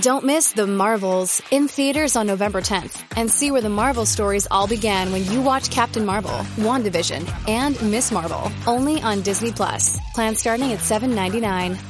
Don't miss The Marvels in theaters on November 10th and see where the Marvel stories all began when you watch Captain Marvel, WandaVision, and Ms. Marvel, only on Disney Plus. Plan starting at $7.99.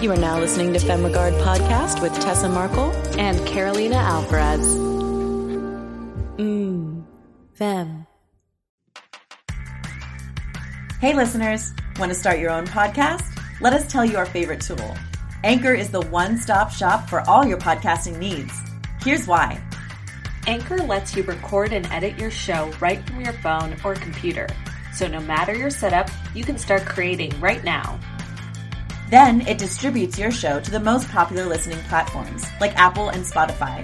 You are now listening to Femme Regard podcast with Tessa Markle and Carolina Alvarez. Mmm, Femme. Hey listeners, want to start your own podcast? Let us tell you our favorite tool. Anchor is the one-stop shop for all your podcasting needs. Here's why. Anchor lets you record and edit your show right from your phone or computer. So no matter your setup, you can start creating right now. Then it distributes your show to the most popular listening platforms like Apple and Spotify.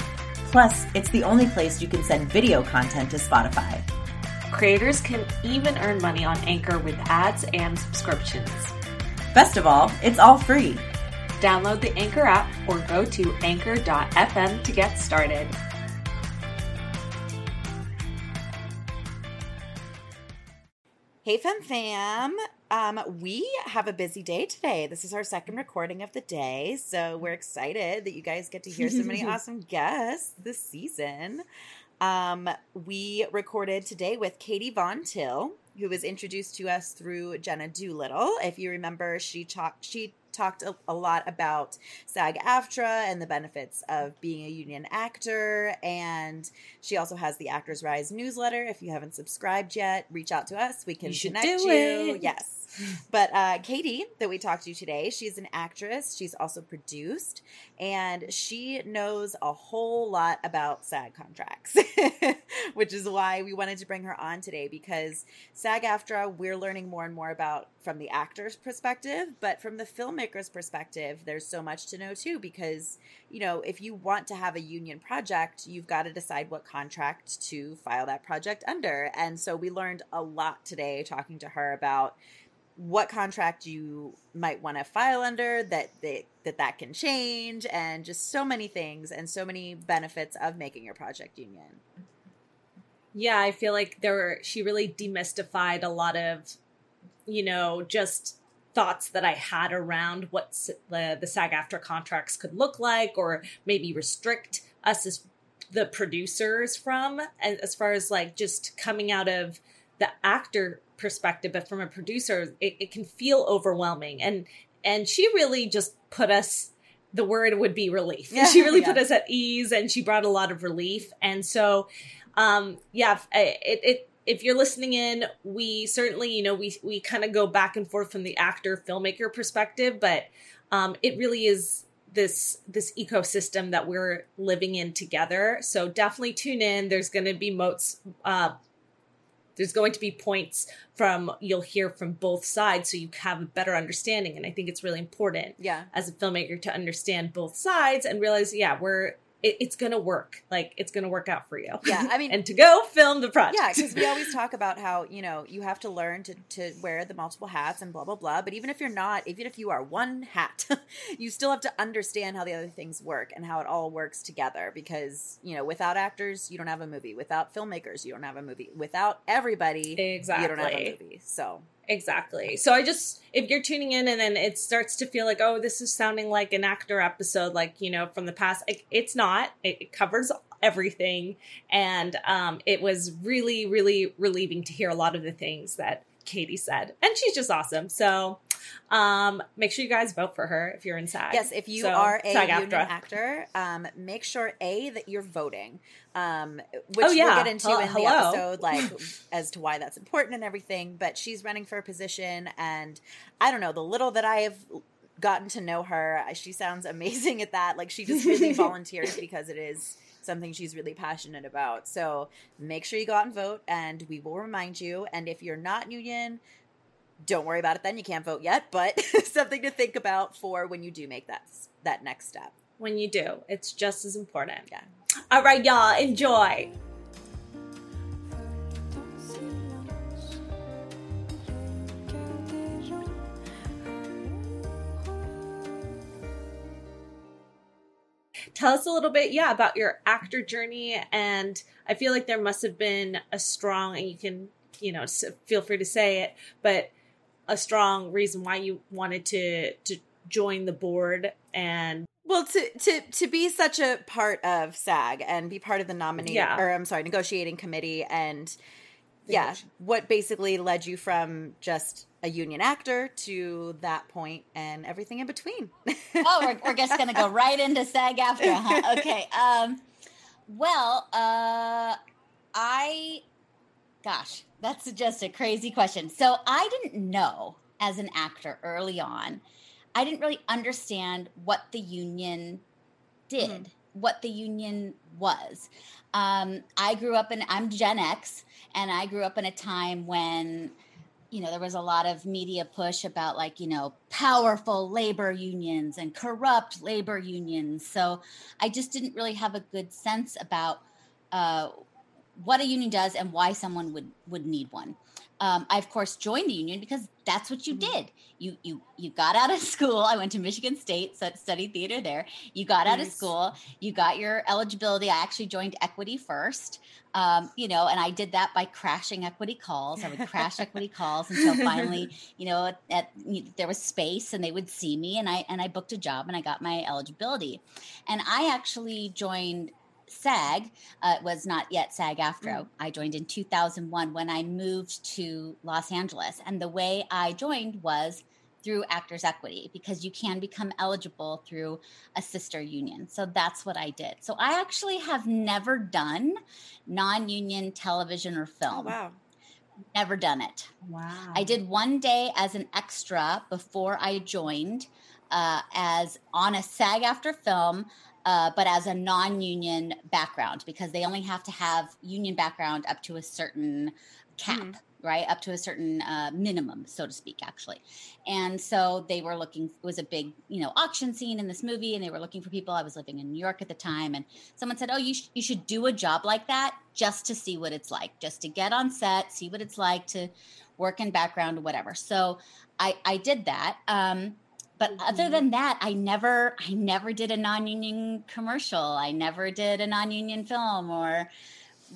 Plus, it's the only place you can send video content to Spotify. Creators can even earn money on Anchor with ads and subscriptions. Best of all, it's all free. Download the Anchor app or go to anchor.fm to get started. Hey, Fem Fam. Um, we have a busy day today. This is our second recording of the day, so we're excited that you guys get to hear so many awesome guests this season. Um, we recorded today with Katie Von Till, who was introduced to us through Jenna Doolittle. If you remember, she talked she talked a, a, lot about SAG AFTRA and the benefits of being a union actor. And she also has the Actors Rise newsletter. If you haven't subscribed yet, reach out to us. We can you connect you. It. Yes. But uh, Katie, that we talked to today, she's an actress. She's also produced, and she knows a whole lot about SAG contracts, which is why we wanted to bring her on today because SAG AFTRA, we're learning more and more about from the actor's perspective, but from the filmmaker's perspective, there's so much to know too because, you know, if you want to have a union project, you've got to decide what contract to file that project under. And so we learned a lot today talking to her about what contract you might want to file under that they, that that can change and just so many things and so many benefits of making your project union. Yeah i feel like there were, she really demystified a lot of you know just thoughts that i had around what the, the SAG-AFTRA contracts could look like or maybe restrict us as the producers from as far as like just coming out of the actor perspective but from a producer it, it can feel overwhelming. And and she really just put us the word would be relief. Yeah, she really yeah. put us at ease and she brought a lot of relief. And so um yeah it, it if you're listening in we certainly you know we we kind of go back and forth from the actor filmmaker perspective but um it really is this this ecosystem that we're living in together. So definitely tune in. There's going to be moats uh there's going to be points from you'll hear from both sides so you have a better understanding and i think it's really important yeah. as a filmmaker to understand both sides and realize yeah we're it, it's gonna work like it's gonna work out for you Yeah, I mean- and to go film the project Yeah, because we always talk about how you know you have to learn to to wear the multiple hats and blah blah blah. But even if you're not, even if you are one hat, you still have to understand how the other things work and how it all works together. Because you know, without actors, you don't have a movie. Without filmmakers, you don't have a movie. Without everybody, you don't have Exactly. a movie. So Exactly. So I just if you're tuning in and then it starts to feel like oh this is sounding like an actor episode like you know from the past it, it's not it, it covers everything and um it was really really relieving to hear a lot of the things that Katie said and she's just awesome. So um make sure you guys vote for her if you're in SAG. Yes, if you So, are a SAG-AFTRA. union actor, um, make sure a that you're voting, um, which Oh, yeah. we'll get into in the hello. episode, like as to why that's important and everything. But she's running for a position, and I don't know the little that I have gotten to know her. She sounds amazing at that. Like she just really volunteers because it is something she's really passionate about. So make sure you go out and vote, and we will remind you. And if you're not union, don't worry about it then. You can't vote yet, but something to think about for when you do make that that next step. When you do, it's just as important. Yeah. All right, y'all, enjoy. tell us a little bit yeah about your actor journey and i feel like there must have been a strong and you can you know feel free to say it but a strong reason why you wanted to to join the board and well to to to be such a part of SAG and be part of the nominating Yeah. or I'm sorry negotiating committee and yeah what basically led you from just a union actor to that point and everything in between oh, we're, we're just going to go right into SAG-AFTRA, huh? Okay. Um, well, uh, I, gosh, that's just a crazy question. So I didn't know as an actor early on, I didn't really understand what the union did, what the union was. Um, I grew up in, I'm Gen X, and I grew up in a time when you know, there was a lot of media push about like, you know, powerful labor unions and corrupt labor unions. So I just didn't really have a good sense about uh, what a union does and why someone would would need one. Um, I of course joined the union because that's what you did. You you you got out of school. I went to Michigan State, so studied theater there. You got out of school. You got your eligibility. I actually joined Equity first. Um, you know, and I did that by crashing equity calls. I would crash equity calls until finally, you know, at, at you- there was space and they would see me, and I and I booked a job and I got my eligibility, and I actually joined SAG. Uh, was not yet SAG AFTRA. I joined in 2001 when I moved to Los Angeles, and the way I joined was through Actors Equity because you can become eligible through a sister union. So that's what I did. So I actually have never done non-union television or oh film. wow Never done it. wow I did one day as an extra before I joined, uh, as on a SAG-AFTRA film, uh, but as a non-union background because they only have to have union background up to a certain cap. Right up to a certain uh, minimum, so to speak, actually, and so they were looking. It was a big, you know, auction scene in this movie, and they were looking for people. I was living in New York at the time, and someone said, "Oh, you sh- you should do a job like that just to see what it's like, just to get on set, see what it's like to work in background whatever." So I I did that. Um, but other than that, I never I never did a non-union commercial. I never did a non-union film or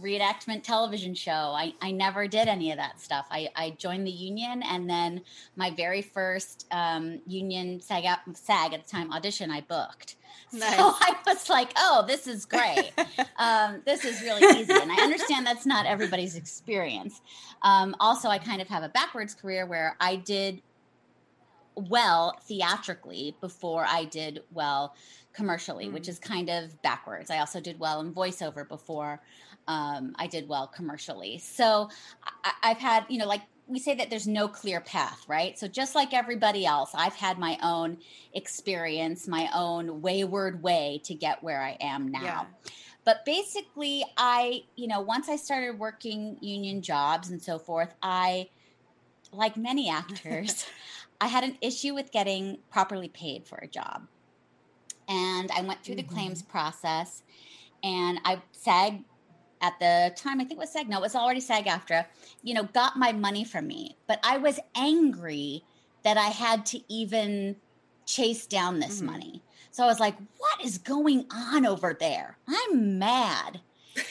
reenactment television show. I, I never did any of that stuff. I, I joined the union and then my very first um, union SAG, SAG at the time audition I booked. Nice. So I was like, oh, this is great. um, this is really easy. And I understand that's not everybody's experience. Um, also, I kind of have a backwards career where I did well theatrically before I did well commercially, which is kind of backwards. I also did well in voiceover before um, I did well commercially. So I, I've had, you know, like we say that there's no clear path, right? So just like everybody else, I've had my own experience, my own wayward way to get where I am now. Yeah. But basically, I, you know, once I started working union jobs and so forth, I, like many actors, I had an issue with getting properly paid for a job. And I went through the claims process and I SAG at the time, I think it was SAG, no, it was already SAG-AFTRA, you know, got my money from me. But I was angry that I had to even chase down this money. So I was like, what is going on over there? I'm mad.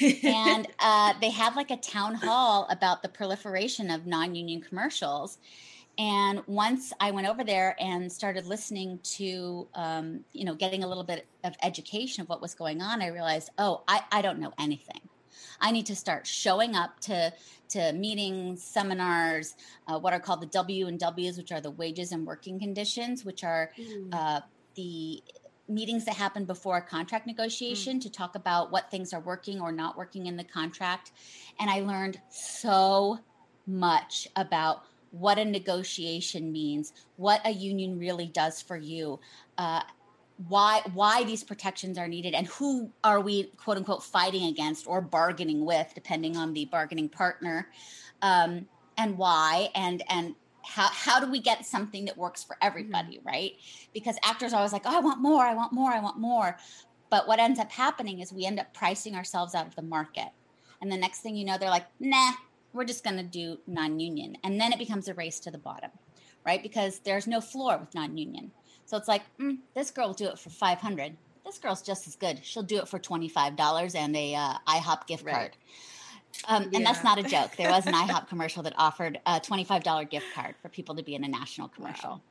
and uh, they had like a town hall about the proliferation of non-union commercials and once i went over there and started listening to um, you know getting a little bit of education of what was going on i realized oh i, I don't know anything. I need to start showing up to to meetings seminars uh, what are called the w and w's which are the wages and working conditions which are uh, the meetings that happen before a contract negotiation to talk about what things are working or not working in the contract. And I learned so much about what a negotiation means, what a union really does for you. Uh, why why these protections are needed and who are we quote unquote fighting against or bargaining with depending on the bargaining partner um, and why and and how how do we get something that works for everybody mm-hmm. right because actors are always like oh i want more i want more i want more but what ends up happening is we end up pricing ourselves out of the market and the next thing you know they're like nah we're just going to do non-union and then it becomes a race to the bottom right because there's no floor with non-union so it's like, mm, this girl will do it for 500. This girl's just as good. She'll do it for $25 and a uh, IHOP gift right. card. Um, and yeah. that's not a joke. There was an IHOP commercial that offered a $25 gift card for people to be in a national commercial. Wow.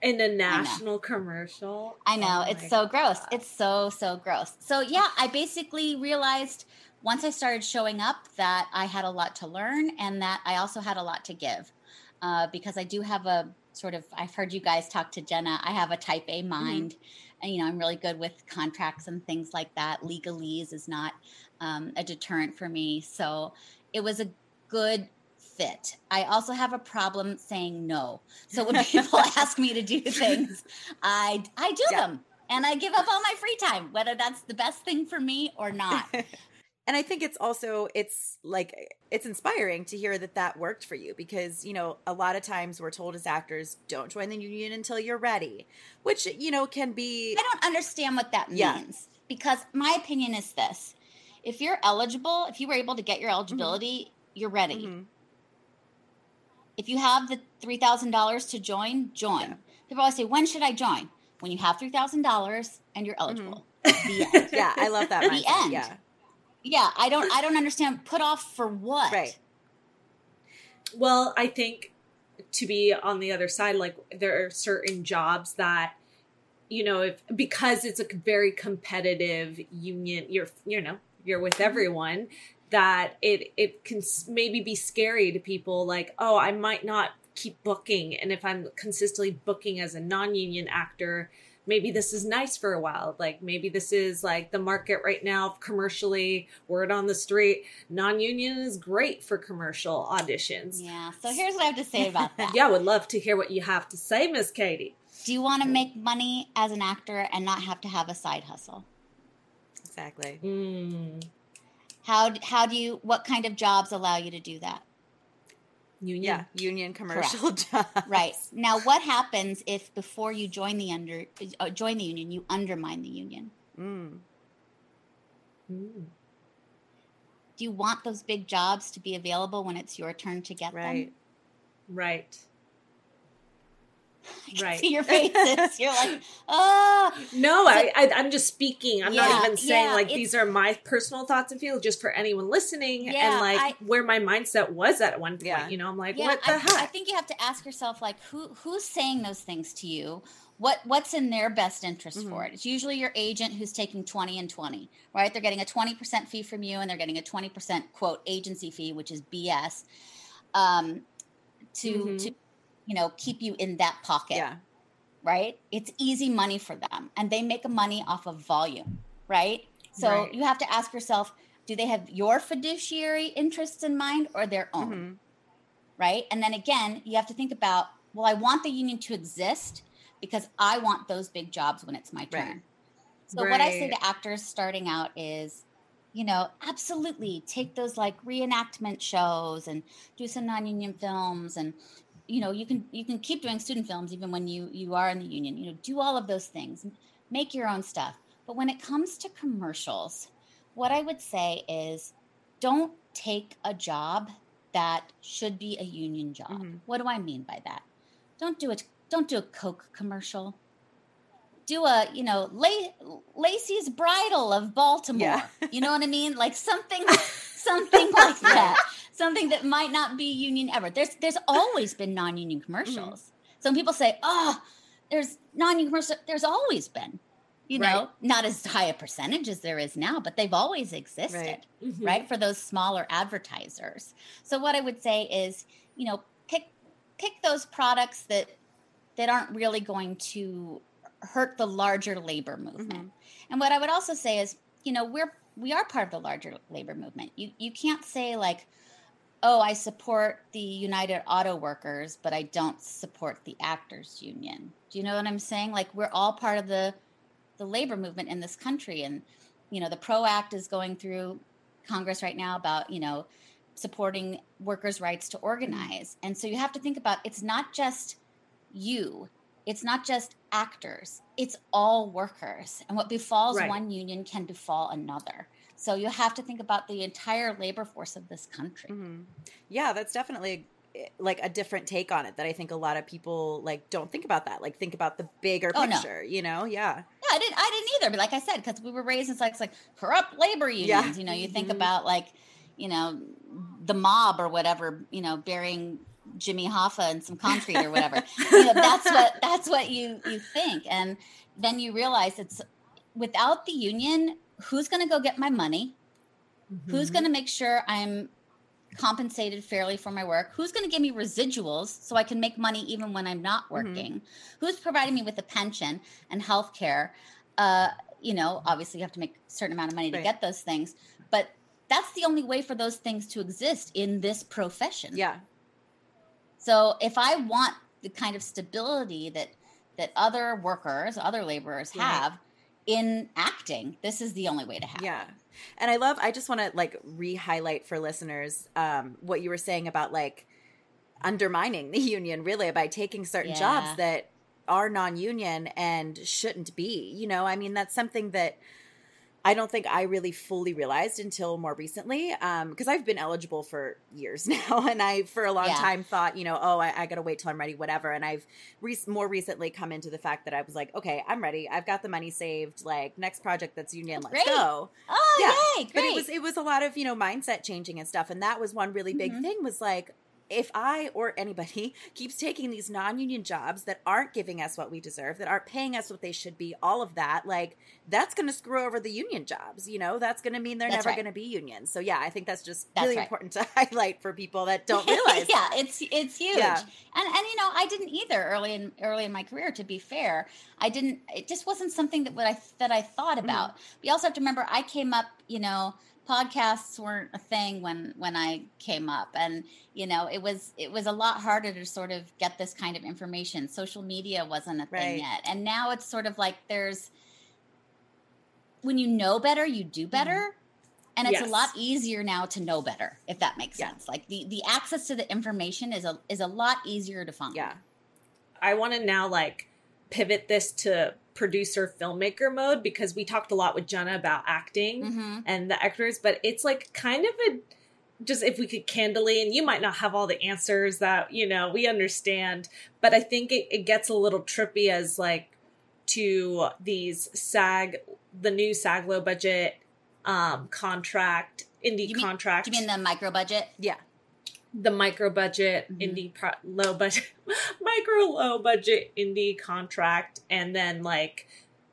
In a national I commercial? I know. Oh it's so gross. It's so, so gross. So, yeah, I basically realized once I started showing up that I had a lot to learn and that I also had a lot to give uh, because I do have a sort of I've heard you guys talk to Jenna. I have a type A mm-hmm. mind. Mm-hmm. And, you know, I'm really good with contracts and things like that. Legalese is not um, a deterrent for me. So it was a good fit. I also have a problem saying no. So when people ask me to do things, I I do yeah. them and I give up all my free time, whether that's the best thing for me or not. and i think it's also it's like it's inspiring to hear that that worked for you because you know a lot of times we're told as actors don't join the union until you're ready which you know can be i don't understand what that means yeah. because my opinion is this if you're eligible if you were able to get your mm-hmm. eligibility mm-hmm. you're ready mm-hmm. if you have the $3000 to join join yeah. people always say when should i join when you have $3000 and you're eligible mm-hmm. yeah i love that the end yeah yeah i don't i don't understand put off for what right well i think to be on the other side like there are certain jobs that you know if because it's a very competitive union you're you know you're with mm-hmm. everyone that it it can maybe be scary to people like oh i might not keep booking and if i'm consistently booking as a non-union actor maybe this is nice for a while. Like maybe this is like the market right now commercially, word on the street. Non union is great for commercial auditions. Yeah. So here's what I have to say about that. yeah, I would love to hear what you have to say, Miss Katie. Do you want to make money as an actor and not have to have a side hustle? Exactly. Mm. How how do you what kind of jobs allow you to do that? Union. Yeah, union commercial job. Right. Now what happens if before you join the under uh, join the union you undermine the union? Mm. Mm. Do you want those big jobs to be available when it's your turn to get right. them? Right. right. see your faces. You're like, oh. No, I, I, am just speaking. I'm yeah, not even saying yeah, like these are my personal thoughts and feelings, just for anyone listening, yeah, and like I, where my mindset was at one point. You know, I'm like, what the I, heck? I think you have to ask yourself, like, who who's saying those things to you? What what's in their best interest mm-hmm. for it? It's usually your agent who's taking 20 and 20, right? They're getting a 20% fee from you, and they're getting a 20% quote agency fee, which is BS. Um, to mm-hmm. to you know, keep you in that pocket. Yeah. Right? It's easy money for them and they make money off of volume, right? So right. you have to ask yourself, do they have your fiduciary interests in mind or their own? Mm-hmm. Right? And then again, you have to think about, well, I want the union to exist because I want those big jobs when it's my turn. Right. So right. what I say to actors starting out is you know, absolutely take those like reenactment shows and do some non-union films and you know you can you can keep doing student films even when you you are in the union you know do all of those things make your own stuff. But when it comes to commercials what i would say is don't take a job that should be a union job. Mm-hmm. what do i mean by that? Don't do it don't do a coke commercial do a you know lacey's bridal of baltimore yeah. you know what i mean like something something like that something that might not be union ever. There's there's always been non-union commercials. Mm-hmm. Some people say, "Oh, there's non-union commercials." There's always been, you know, right. not as high a percentage as there is now, but they've always existed, right. Mm-hmm. right? For those smaller advertisers. So what I would say is, you know, pick pick those products that that aren't really going to hurt the larger labor movement. Mm-hmm. And what I would also say is, you know, we're we are part of the larger labor movement. You you can't say like, oh, I support the United Auto Workers, but I don't support the Actors Union. Do you know what I'm saying? Like we're all part of the the labor movement in this country. And, you know, the PRO Act is going through Congress right now about, you know, supporting workers' rights to organize. And so you have to think about it's not just you, it's not just actors, it's all workers. And what befalls Right. one union can befall another. So you have to think about the entire labor force of this country. Mhm. Yeah, that's definitely eh, like a different take on it that I think a lot of people like don't think about that. Like think about the bigger Oh, no. picture, you know? Yeah. Yeah, I didn't. I didn't either. But like I said, because we were raised in like, it's like corrupt labor unions. Yeah. You know, you think Mhm. about like, you know, the mob or whatever. You know, burying Jimmy Hoffa and some concrete or whatever. you know, that's what that's what you you think, and then you realize it's without the union. Who's going to go get my money? Who's going to make sure I'm compensated fairly for my work? Who's going to give me residuals so I can make money even when I'm not working? Who's providing me with a pension and health care? Uh, you know, obviously you have to make a certain amount of money to get those things, but that's the only way for those things to exist in this profession. Yeah. So if I want the kind of stability that that other workers, other laborers Right. have in acting, this is the only way to have. Yeah. And I love I just want to like re-highlight for listeners um what you were saying about like undermining the union really by taking certain Yeah. jobs that are non-union and shouldn't be. You know, I mean that's something that I don't think I really fully realized until more recently, because I've been eligible for years now, and I for a long Yeah. time thought, you know, oh, I, I got to wait till I'm ready, whatever. And I've re- more recently come into the fact that I was like, okay, I'm ready. I've got the money saved. Like next project that's union, let's Great. go. Oh, Yeah, yay, great. But it was it was a lot of you know mindset changing and stuff, and that was one really big Mhm. thing. Was like if I or anybody keeps taking these non-union jobs that aren't giving us what we deserve, that aren't paying us what they should be, all of that, like that's going to screw over the union jobs. You know, that's going to mean they're That's never right. going to be union. So yeah, I think that's just That's really right. important to highlight for people that don't realize. yeah, that. it's it's huge. Yeah. And and you know, I didn't either early in early in my career. To be fair, I didn't. It just wasn't something that what I that I thought Mm-hmm. about. But you also have to remember, I came up. You know, podcasts weren't a thing when when I came up, and you know, it was it was a lot harder to sort of get this kind of information. Social media wasn't a thing Right. yet, and now it's sort of like there's when you know better, you do mm-hmm. better. And it's a lot easier now to know better, if that makes Yeah. sense. Like the the access to the information is a is a lot easier to find. Yeah. I want to now like pivot this to producer filmmaker mode because we talked a lot with Jenna about acting Mhm. and the actors, but it's like kind of a just if we could candidly, and you might not have all the answers that you know we understand, but I think it, it gets a little trippy as like to these SAG, the new SAG low budget um contract, indie You mean- contract you mean the micro budget? Yeah. The micro budget Mhm. indie pro- low budget micro low budget indie contract and then like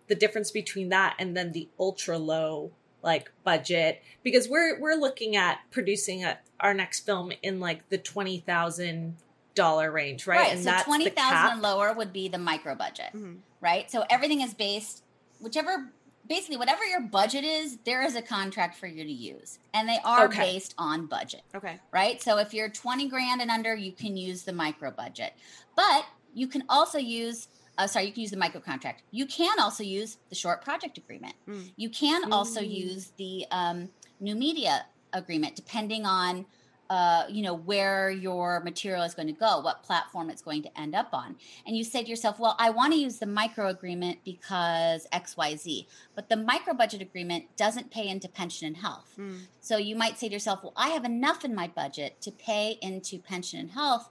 the difference between that and then the ultra low like budget because we're we're looking at producing a, our next film in like the twenty thousand dollar range right, so that's twenty the and lower would be the micro budget, Mhm. right? So everything is based, whichever, basically whatever your budget is, there is a contract for you to use, and they are Okay. based on budget. Okay. right? So if you're 20 grand and under, you can use the micro budget. But you can also use, uh, sorry, you can use the micro contract. You can also use the short project agreement. Mm. You can also Mm. use the um, new media agreement, depending on. Uh, you know where your material is going to go, what platform it's going to end up on, and you say to yourself, "Well, I want to use the micro agreement because X, Y, Z." But the micro budget agreement doesn't pay into pension and health. Mm. So you might say to yourself, well, I have enough in my budget to pay into pension and health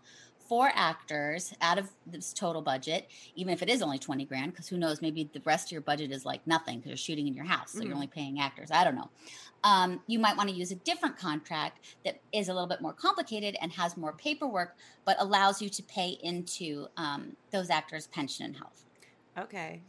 for actors out of this total budget, even if it is only 20 grand, because who knows, maybe the rest of your budget is like nothing because you're shooting in your house. So Mhm. you're only paying actors. I don't know. Um, you might want to use a different contract that is a little bit more complicated and has more paperwork, but allows you to pay into um, those actors' pension and health. Okay.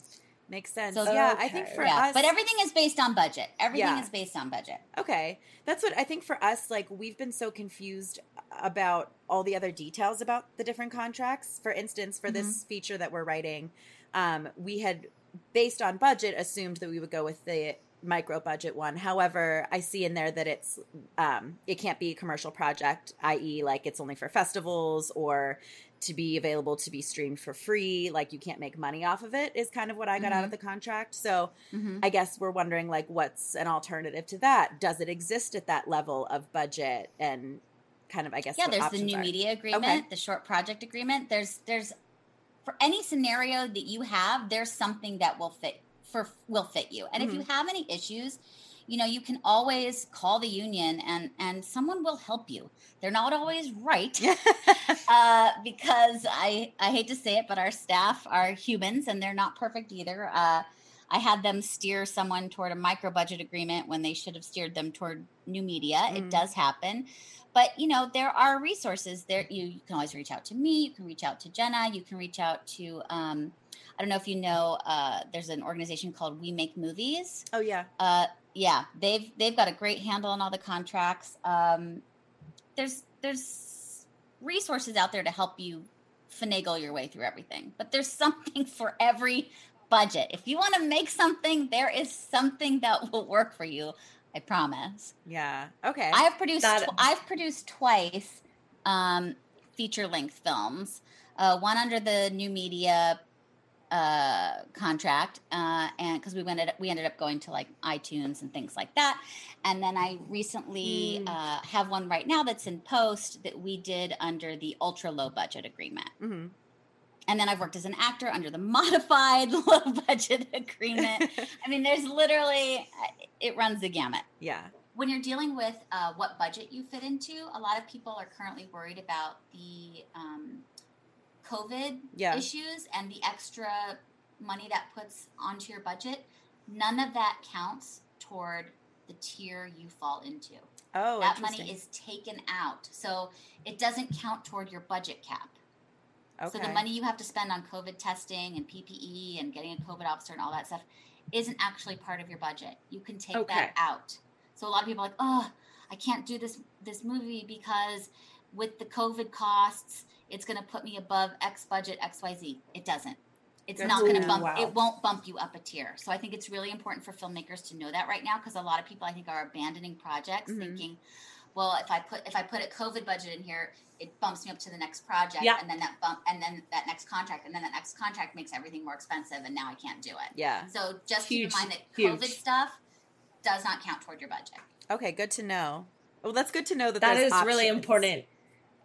Makes sense. So- yeah, I think for yeah, us, but everything is based on budget. Everything Yeah. is based on budget. Okay. That's what I think for us, like, we've been so confused about all the other details about the different contracts. For instance, for this feature that we're writing, um, we had, based on budget, assumed that we would go with the micro budget one. However, I see in there that it's um, it can't be a commercial project, i.e., like it's only for festivals or to be available to be streamed for free. Like you can't make money off of it. Is kind of what I got Mm-hmm. out of the contract. So I guess we're wondering like what's an alternative to that? Does it exist at that level of budget and kind of I guess yeah there's the new are? media agreement Okay. the short project agreement there's there's for any scenario that you have there's something that will fit for will fit you and if you Mm-hmm. have any issues you know you can always call the union and and someone will help you they're not always right uh, because I I hate to say it, but our staff are humans and they're not perfect either. Uh, I had them steer someone toward a micro budget agreement when they should have steered them toward new media. Mm. It does happen, but you know there are resources there. You, you can always reach out to me. You can reach out to Jenna. You can reach out to. Um, I don't know if you know. Uh, there's an organization called We Make Movies. Oh yeah. Uh, yeah, they've they've got a great handle on all the contracts. Um, there's there's resources out there to help you finagle your way through everything, but there's something for every budget. If you want to make something, there is something that will work for you. I promise. Yeah. Okay. I have produced That- tw- I've produced twice um, feature length films. Uh, one under the new media uh, contract, uh, and because we went we ended up going to like iTunes and things like that. And then I recently Mm. uh, have one right now that's in post that we did under the ultra low budget agreement. hmm And then I've worked as an actor under the modified low budget agreement. I mean, there's literally it runs the gamut yeah. when you're dealing with uh, what budget you fit into, a lot of people are currently worried about the um, COVID Yeah. issues and the extra money that puts onto your budget. None of that counts toward the tier you fall into. Oh, that money is taken out. So it doesn't count toward your budget cap. okay. So the money you have to spend on COVID testing and PPE and getting a COVID officer and all that stuff isn't actually part of your budget. You can take Okay. that out. So a lot of people are like, oh, I can't do this this movie because with the COVID costs, it's going to put me above X budget X Y Z. It doesn't. It's Good not going to bump. Wow. It won't bump you up a tier. So I think it's really important for filmmakers to know that right now because a lot of people I think are abandoning projects, Mhm. thinking, well, if I put if I put a COVID budget in here, it bumps me up to the next project, Yeah. and then that bump, and then that next contract, and then that next contract makes everything more expensive, and now I can't do it. yeah. So just Huge, keep in mind that huge. COVID stuff does not count toward your budget. Okay. Good to know. Well, that's good to know that that is there's is really important.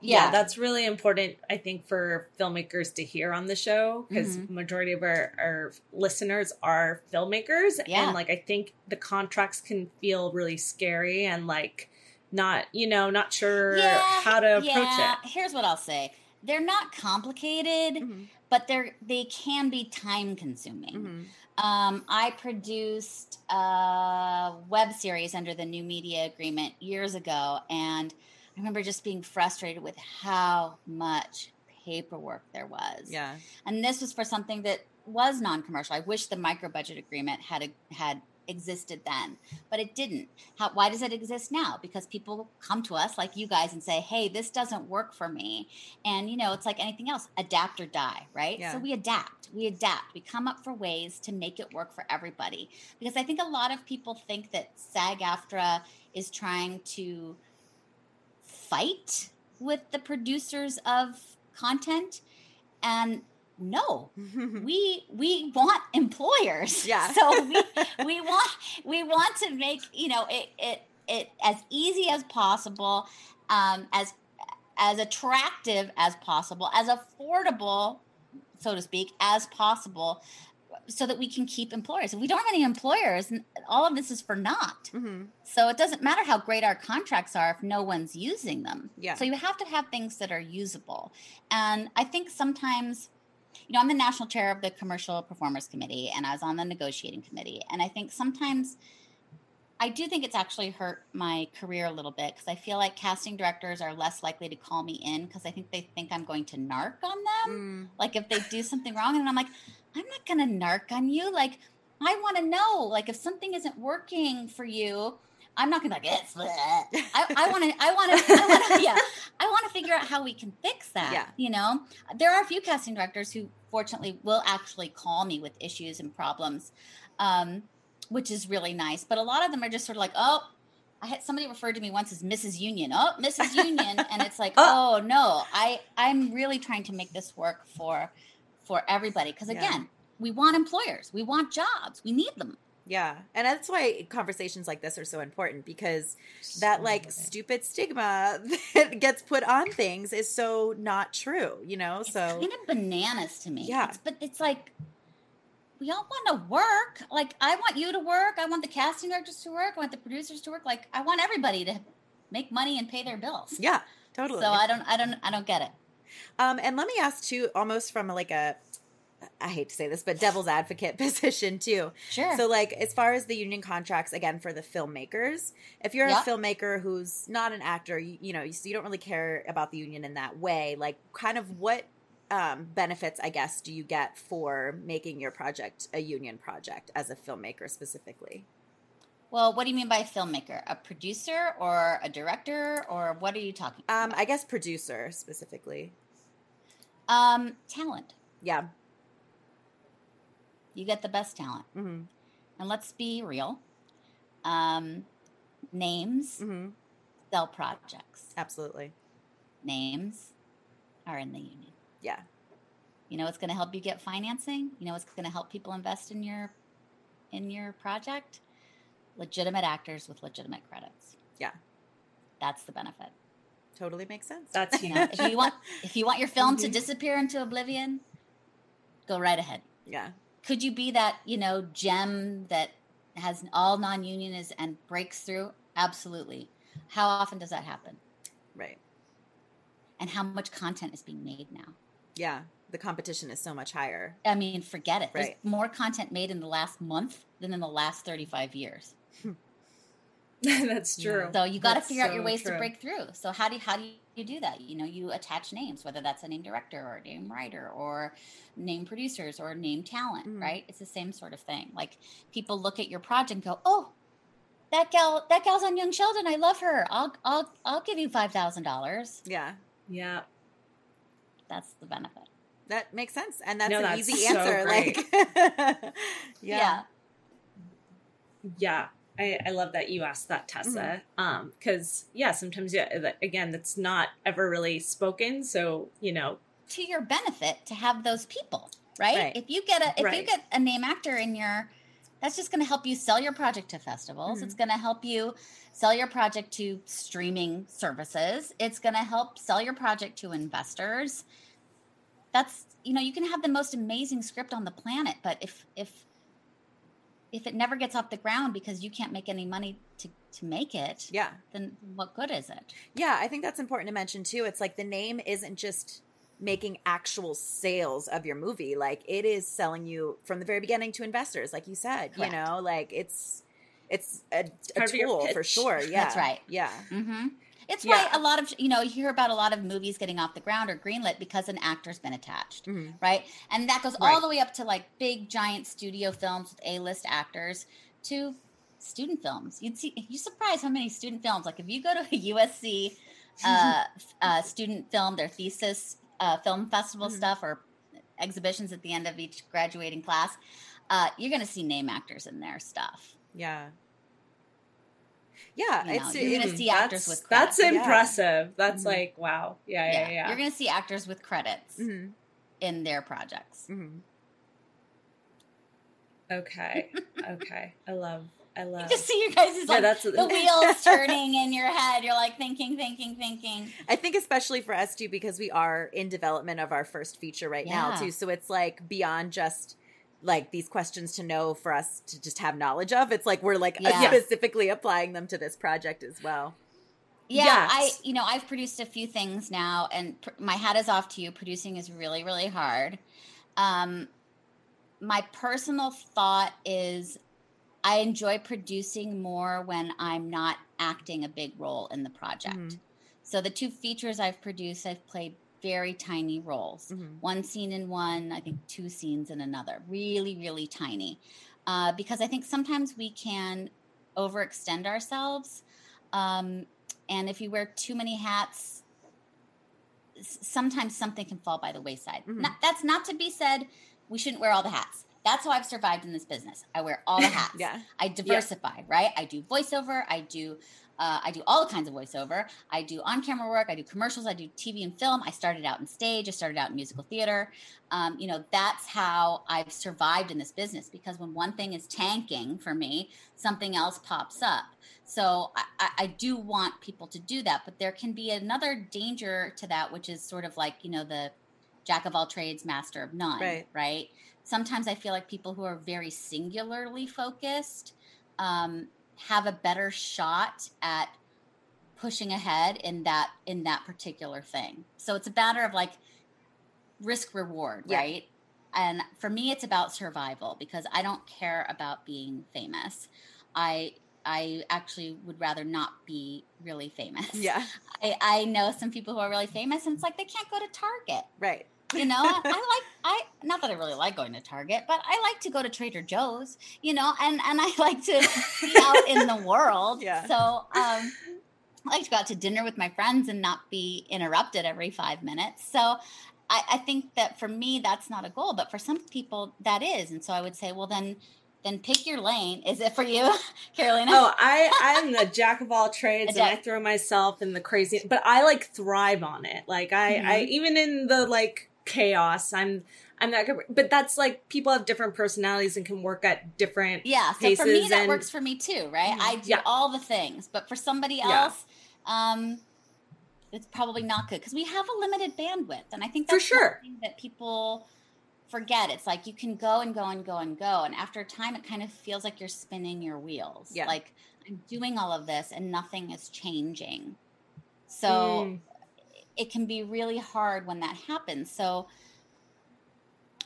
Yeah. that's really important. I think for filmmakers to hear on the show because Mm-hmm. majority of our, our listeners are filmmakers, Yeah. and like I think the contracts can feel really scary and like not you know not sure how to approach yeah. it. Here's what I'll say: they're not complicated, Mhm. but they're they can be time consuming. Mhm. Um, I produced a web series under the new media agreement years ago, and I remember just being frustrated with how much paperwork there was. Yeah. And this was for something that was non-commercial. I wish the micro budget agreement had had existed then, but it didn't. How, why does it exist now? Because people come to us like you guys and say, "Hey, this doesn't work for me." And you know, it's like anything else, adapt or die, right? Yeah. So we adapt. We adapt. We come up for ways to make it work for everybody. Because I think a lot of people think that SAG-AFTRA is trying to fight with the producers of content and no we we want employers Yeah. so we we want we want to make you know it it it as easy as possible um as as attractive as possible as affordable so to speak as possible so that we can keep employers if we don't have any employers all of this is for naught hmm so it doesn't matter how great our contracts are if no one's using them. Yeah. So you have to have things that are usable. And I think sometimes, you know, I'm the national chair of the Commercial Performers Committee and I was on the negotiating committee. And I think sometimes I do think it's actually hurt my career a little bit because I feel like casting directors are less likely to call me in because I think they think I'm going to narc on them. Mm. Like if they do something wrong, and I'm like, I'm not gonna narc on you. Like I want to know. Like if something isn't working for you, I'm not gonna be like it's. bleh." I want to. I want to. I want to. Yeah. I want to figure out how we can fix that. Yeah. You know, there are a few casting directors who, fortunately, will actually call me with issues and problems. Um, which is really nice. But a lot of them are just sort of like, oh, I had somebody referred to me once as Mrs. Union. Oh, Mrs. Union, and it's like, uh. oh no, I I'm really trying to make this work for for everybody because Yeah. again, we want employers, we want jobs, we need them. Yeah. And that's why conversations like this are so important because that like stupid stigma that gets put on things is so not true, you know? It's So kind of bananas to me. Yeah. It's- but it's like we all want to work. Like I want you to work. I want the casting directors to work. I want the producers to work. Like I want everybody to make money and pay their bills. yeah, totally. So I don't, I don't, I don't get it. Um, and let me ask too, almost from like a, I hate to say this, but devil's advocate position too. Sure. So, like, as far as the union contracts, again, for the filmmakers, if you're Yeah. a filmmaker who's not an actor, you, you know, you, so you don't really care about the union in that way. Like, kind of what um, benefits, I guess, do you get for making your project a union project as a filmmaker specifically? well, what do you mean by a filmmaker? A producer or a director or what are you talking Um. I guess producer specifically. Um, talent. Yeah. You get the best talent. mm-hmm. And let's be real. Um, names hmm sell projects. Absolutely. Names are in the union. Yeah. You know what's going to help you get financing? You know what's going to help people invest in your in your project? Legitimate actors with legitimate credits. Yeah. That's the benefit. Totally makes sense. That's You know, if you want if you want your film Mm-hmm. to disappear into oblivion, go right ahead. yeah. Could you be that, you know, gem that has all non-union is and breaks through? Absolutely. How often does that happen? Right. And how much content is being made now? Yeah. The competition is so much higher. I mean, forget it. There's more content made in the last month than in the last 35 years. That's true. So you got to That's figure out your so ways to break through. So how do you, how do you do that? You know, you attach names, whether that's a name director or a name writer or name producers or name talent, Mhm. right? It's the same sort of thing. Like people look at your project and go, "Oh, that gal, that gal's on Young Sheldon. I love her. I'll I'll I'll give you five thousand dollars." Yeah. Yeah. That's the benefit. That makes sense. And that's No, an that's easy so answer. great. Like Yeah. Yeah. I, I love that you asked that, Tessa. Um, because yeah, sometimes yeah, again, that's not ever really spoken. So you know, to your benefit to have those people, right? Right. If you get a if you get a name actor in your that's just going to help you sell your project to festivals. Mhm. It's going to help you sell your project to streaming services. It's going to help sell your project to investors. That's you know, you can have the most amazing script on the planet, but if if if it never gets off the ground because you can't make any money to to make it, Yeah. then what good is it? Yeah, I think that's important to mention too. It's like the name isn't just making actual sales of your movie. Like it is selling you from the very beginning to investors, like you said. Correct. You know, like it's it's a, a part of your tool for sure. Yeah, That's right. Yeah, hmm It's Yeah. why a lot of you know you hear about a lot of movies getting off the ground or greenlit because an actor's been attached, Mhm. right? And that goes all Right. the way up to like big giant studio films with A-list actors to student films. You'd see you surprised how many student films. Like if you go to a USC uh, uh, student film, their thesis uh, film festival Mhm. stuff or exhibitions at the end of each graduating class, uh, you're going to see name actors in their stuff. yeah, yeah. You know, it's you're gonna it- see actors that's, with that's credits. Yeah. impressive. That's Mhm. like wow. Yeah, yeah, yeah. You're going to see actors with credits Mhm, in their projects. mhm. Okay. okay. I love. I You love. just see your guys' Yeah, like that's- the wheels turning in your head. You're like thinking, thinking, thinking. I think especially for us too, because we are in development of our first feature right now too. So it's like beyond just like these questions to know for us to just have knowledge of. It's like we're like Yeah. specifically applying them to this project as well. Yeah, Yes. I you know I've produced a few things now, and pr- my hat is off to you. Producing is really really hard. Um, my personal thought is I enjoy producing more when I'm not acting a big role in the project. Mhm. So the two features I've produced, I've played very tiny roles. Mhm. One scene in one, I think two scenes in another. Really, really tiny. Uh, because I think sometimes we can overextend ourselves. Um, and if you wear too many hats, sometimes something can fall by the wayside. Mhm. Not, that's not to be said, we shouldn't wear all the hats. That's how I've survived in this business. I wear all the hats. Yeah. I diversify, right? I do voiceover. I do uh, I do all kinds of voiceover. I do on camera work. I do commercials. I do TV and film. I started out in stage. I started out in musical theater. Um, you know, that's how I've survived in this business because when one thing is tanking for me, something else pops up. So I, I, I do want people to do that, but there can be another danger to that, which is sort of like, you know, the jack of all trades, master of none, Right. right? Sometimes I feel like people who are very singularly focused um, have a better shot at pushing ahead in that in that particular thing. So it's a matter of like risk reward, Yeah. right? And for me it's about survival because I don't care about being famous. I I actually would rather not be really famous. Yeah. I, I know some people who are really famous and it's like they can't go to Target. Right. You know, I like I not that I really like going to Target, but I like to go to Trader Joe's, you know, and and I like to be out in the world. Yeah. So um I like to go out to dinner with my friends and not be interrupted every five minutes. So I, I think that for me that's not a goal, but for some people that is. And so I would say, well then then pick your lane. Is it for you, Carolina? Oh, I I'm the jack of all trades, and I throw myself in the crazy. But I like thrive on it. Like I, I Mm-hmm. even in the like chaos, I'm I'm not good. But that's like people have different personalities and can work at different. Yeah, so for me that and- works for me too, right? I do Yeah. all the things, but for somebody Yeah. else, um, it's probably not good because we have a limited bandwidth, and I think that's For sure. that people forget. It's like you can go and go and go and go, and after a time, it kind of feels like you're spinning your wheels. Yeah. like I'm doing all of this and nothing is changing. So Mm. It can be really hard when that happens. So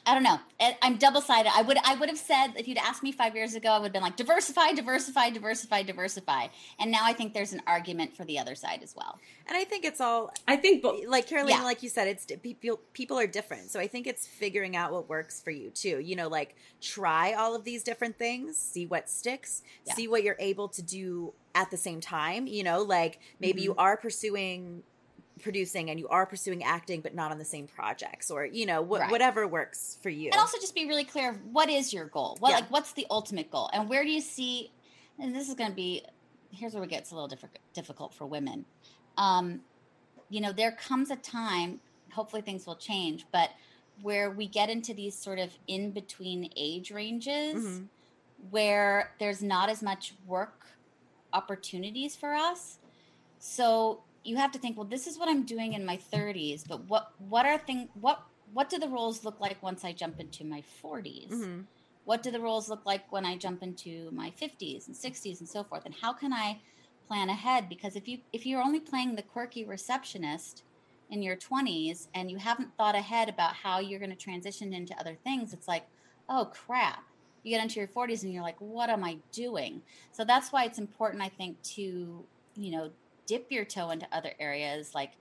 I don't know. I- I'm double sided. I would I would have said if you'd asked me five years ago, I would have been like diversify, diversify, diversify, diversify. And now I think there's an argument for the other side as well. And I think it's all I think, but like Carolina, Yeah. like you said, it's people. People are different, so I think it's figuring out what works for you too. You know, like try all of these different things, see what sticks, Yeah. see what you're able to do at the same time. You know, like maybe Mm-hmm. you are pursuing producing and you are pursuing acting, but not on the same projects, or you know, wh- Right. whatever works for you. And also just be really clear of what is your goal? What Yeah. like what's the ultimate goal? And where do you see and this is going to be here's where it gets a little difficult difficult for women. Um you know, there comes a time, hopefully things will change, but where we get into these sort of in between age ranges Mhm. where there's not as much work opportunities for us. So you have to think, well, this is what I'm doing in my 30s, but what what are thing what what do the roles look like once I jump into my 40s? Mhm. What do the roles look like when I jump into my 50s and 60s and so forth? And how can I plan ahead? Because if you if you're only playing the quirky receptionist in your 20s and you haven't thought ahead about how you're going to transition into other things, it's like, oh crap. You get into your 40s and you're like, what am I doing? So that's why it's important, I think, to, you know, dip your toe into other areas like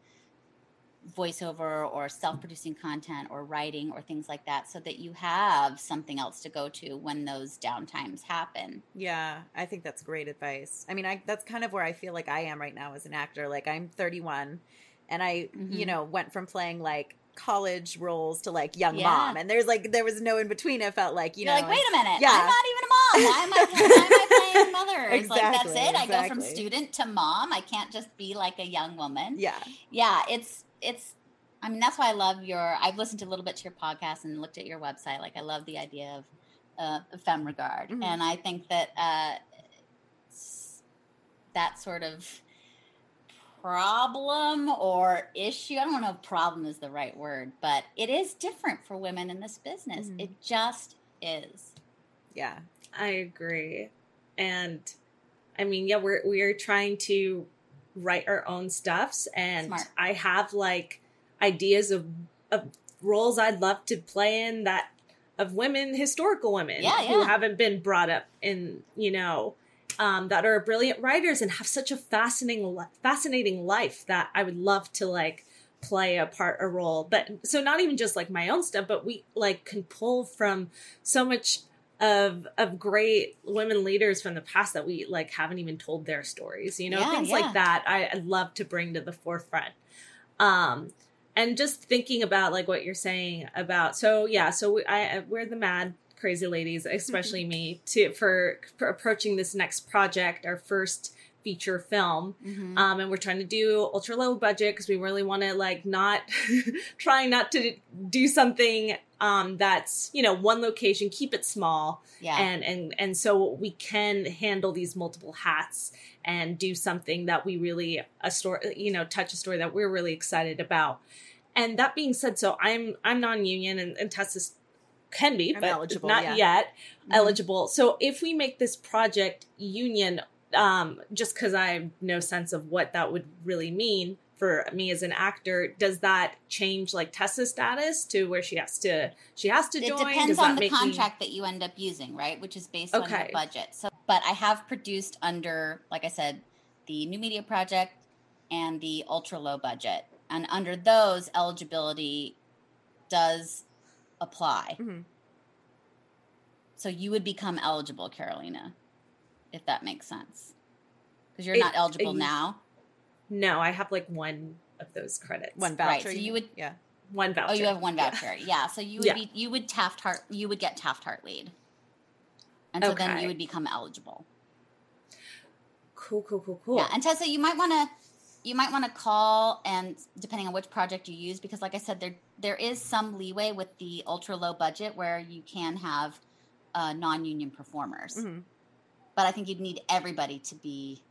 voiceover or self-producing content or writing or things like that so that you have something else to go to when those downtimes happen. Yeah, I think that's great advice. I mean, I that's kind of where I feel like I am right now as an actor. Like I'm 31 and I, you Mhm. know, went from playing like college roles to like young Yeah. mom and there's like there was no in between. It felt like, you You are know, like, wait a minute, yeah. I'm not even a mom. Why am I, why am Mother? It's like, that's Exactly, it. I go from student to mom. I can't just be like a young woman. yeah. yeah it's it's i mean that's why i love your i've listened to a little bit to your podcast and looked at your website like i love the idea of uh, femme regard Mhm. and i think that uh that sort of problem or issue i don't know if problem is the right word but it is different for women in this business Mhm. it just is Yeah. I agree. And I mean, yeah, we're we're trying to write our own stuffs and Smart. I have like ideas of of roles I'd love to play in that of women, historical women Yeah, who yeah. haven't been brought up in, you know, um, that are brilliant writers and have such a fascinating fascinating life that I would love to like play a part a role but so not even just like my own stuff but we like can pull from so much of of great women leaders from the past that we like haven't even told their stories you know Yeah, things yeah. like that I, I love to bring to the forefront um and just thinking about like what you're saying about so yeah so we, I we're the mad crazy ladies, especially me, to for, for approaching this next project, our first feature film. Mhm. Um, and we're trying to do ultra low budget because we really want to like not trying not to do something um, that's you know one location, keep it small, Yeah. and and and so we can handle these multiple hats and do something that we really a story you know touch a story that we're really excited about. And that being said, so I'm I'm non-union and, and Tessa's can be, I'm but eligible, not yeah. yet Mm-hmm. eligible. So if we make this project union, um, just because I have no sense of what that would really mean for me as an actor, does that change like Tessa's status to where she has to she has to it join? depends does on the make me- contract that you end up using, right? Which is based on your budget. So, but I have produced under, like I said, the new media project and the ultra low budget, and under those eligibility does apply. Mhm. So you would become eligible, Carolina, if that makes sense, because you're It- not eligible it- now. No, I have like one of those credits. One Right, voucher. so you would- yeah. one voucher. Oh, you have one Yeah. voucher. Yeah. So you would Yeah. be you would Taft Heart you would get Taft-Hartleyed. And so then you would become eligible. Cool, cool, cool, cool. Yeah. And Tessa, you might want to you might want to call and depending on which project you use because like I said there there is some leeway with the ultra low budget where you can have uh, non-union performers. Mhm. But I think you'd need everybody to be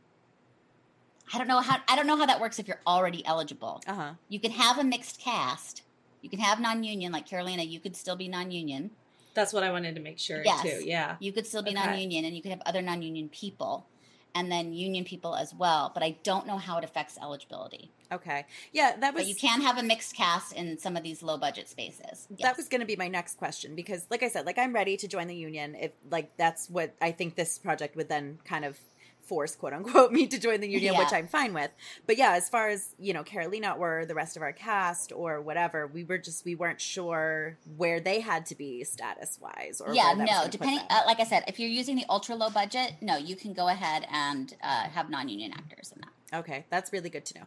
I don't know how I don't know how that works if you're already eligible. Uh huh. You can have a mixed cast. You can have non-union like Carolina, you could still be non-union. That's what I wanted to make sure Yes. too. Yeah. You could still be Okay. non-union, and you could have other non-union people, and then union people as well. But I don't know how it affects eligibility. Okay. Yeah, that was But you can have a mixed cast in some of these low-budget spaces. that was going to be my next question because like i said like i'm ready to join the union if like that's what i think this project would then kind of force quote unquote me to join the union which i'm fine with. But yeah as far as you know carolina or the rest of our cast or whatever we were just we weren't sure where they had to be status wise or yeah, where that was no. Depending, uh, like I said, if you're using the ultra low budget, no, you can go ahead and uh, have non-union actors in that. okay that's really good to know.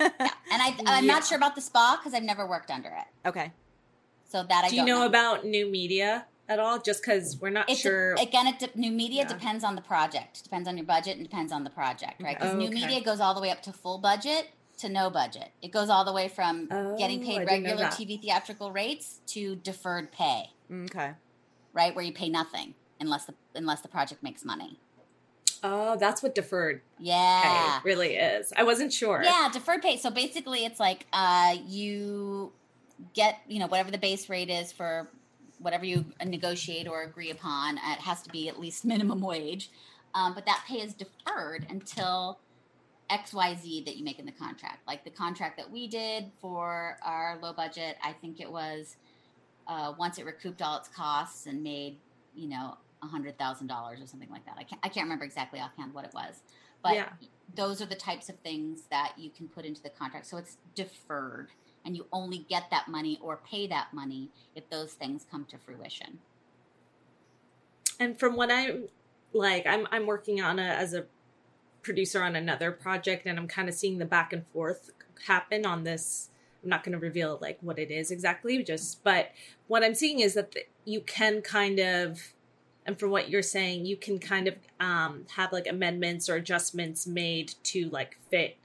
Yeah, and I, I'm Yeah. not sure about the spa because I've never worked under it, okay. So that I Do you don't know, about new media at all? Just because we're not It's sure. again, it de- new media Yeah. depends on the project, depends on your budget, and depends on the project, right? Because Oh, new media goes all the way up to full budget to no budget. It goes all the way from getting Oh, paid I regular. TV theatrical rates to deferred pay, okay right? Where you pay nothing unless the unless the project makes money. oh, that's what deferred Yeah. pay really is. I wasn't sure. Yeah, deferred pay. So basically, it's like uh, you get you know whatever the base rate is for whatever you negotiate or agree upon. It has to be at least minimum wage, um, but that pay is deferred until X Y Z that you make in the contract. Like the contract that we did for our low budget, I think it was uh, once it recouped all its costs and made you know a hundred thousand dollars or something like that. I can't I can't remember exactly offhand what it was, but Yeah. those are the types of things that you can put into the contract. So it's deferred, and you only get that money or pay that money if those things come to fruition. and from what I'm like, I'm I'm working on a as a producer on another project, and I'm kind of seeing the back and forth happen on this. I'm not going to reveal like what it is exactly, just but what I'm seeing is that the, you can kind of, and from what you're saying, you can kind of um, have like amendments or adjustments made to like fit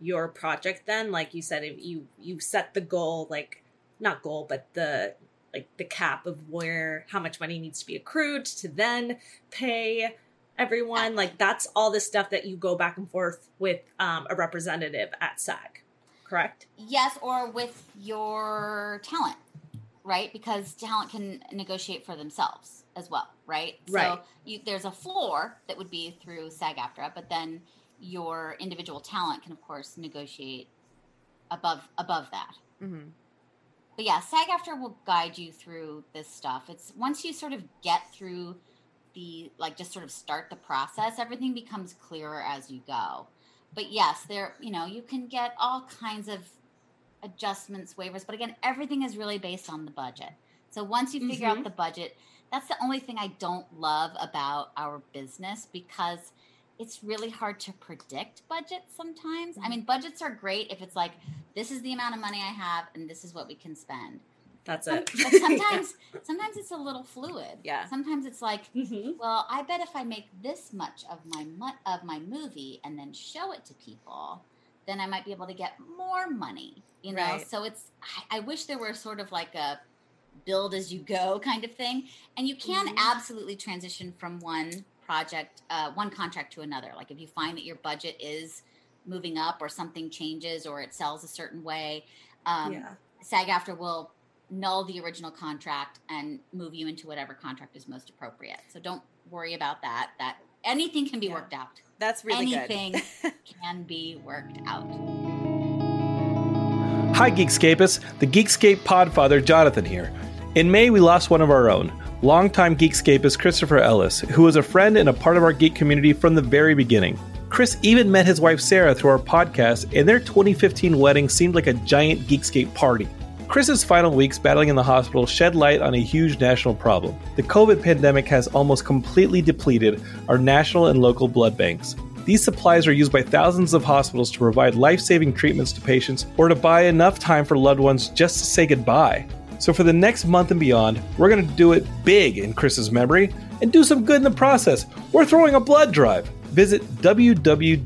your project. Then, like you said, if you you set the goal like not goal, but the like the cap of where how much money needs to be accrued to then pay everyone like that's all the stuff that you go back and forth with um, a representative at SAG correct Yes, or with your talent, right? Because talent can negotiate for themselves as well, right? Right. So you, there's a floor that would be through SAG-AFTRA, but then your individual talent can, of course, negotiate above above that. hmm But yeah, SAG-AFTRA will guide you through this stuff. It's once you sort of get through the like just sort of start the process, everything becomes clearer as you go. But yes, there you know, you can get all kinds of adjustments, waivers, but again, everything is really based on the budget. So once you figure Mhm. out the budget, that's the only thing I don't love about our business because it's really hard to predict budgets sometimes. I mean, budgets are great if it's like, this is the amount of money I have and this is what we can spend. That's Some- it. but sometimes, sometimes it's a little fluid. Yeah. Sometimes it's like, Mhm. well, I bet if I make this much of my mu- of my movie and then show it to people, then I might be able to get more money. You know, Right. so it's. I, I wish there were sort of like a build as you go kind of thing, and you can Mhm. absolutely transition from one project, uh, one contract to another. Like if you find that your budget is moving up or something changes or it sells a certain way, um, yeah. SAG-AFTRA will null the original contract and move you into whatever contract is most appropriate. So don't worry about that. That anything can be Yeah. worked out. That's really anything good. can be worked out. Hi, Geekscapists. The Geekscape podfather, Jonathan here. In May, we lost one of our own, longtime Geekscapist Christopher Ellis, who was a friend and a part of our geek community from the very beginning. Chris even met his wife Sarah through our podcast, and their 2015 wedding seemed like a giant Geekscape party. Chris's final weeks battling in the hospital shed light on a huge national problem. The COVID pandemic has almost completely depleted our national and local blood banks. These supplies are used by thousands of hospitals to provide life saving treatments to patients or to buy enough time for loved ones just to say goodbye. So, for the next month and beyond, we're going to do it big in Chris's memory and do some good in the process. We're throwing a blood drive. Visit www.aabb.org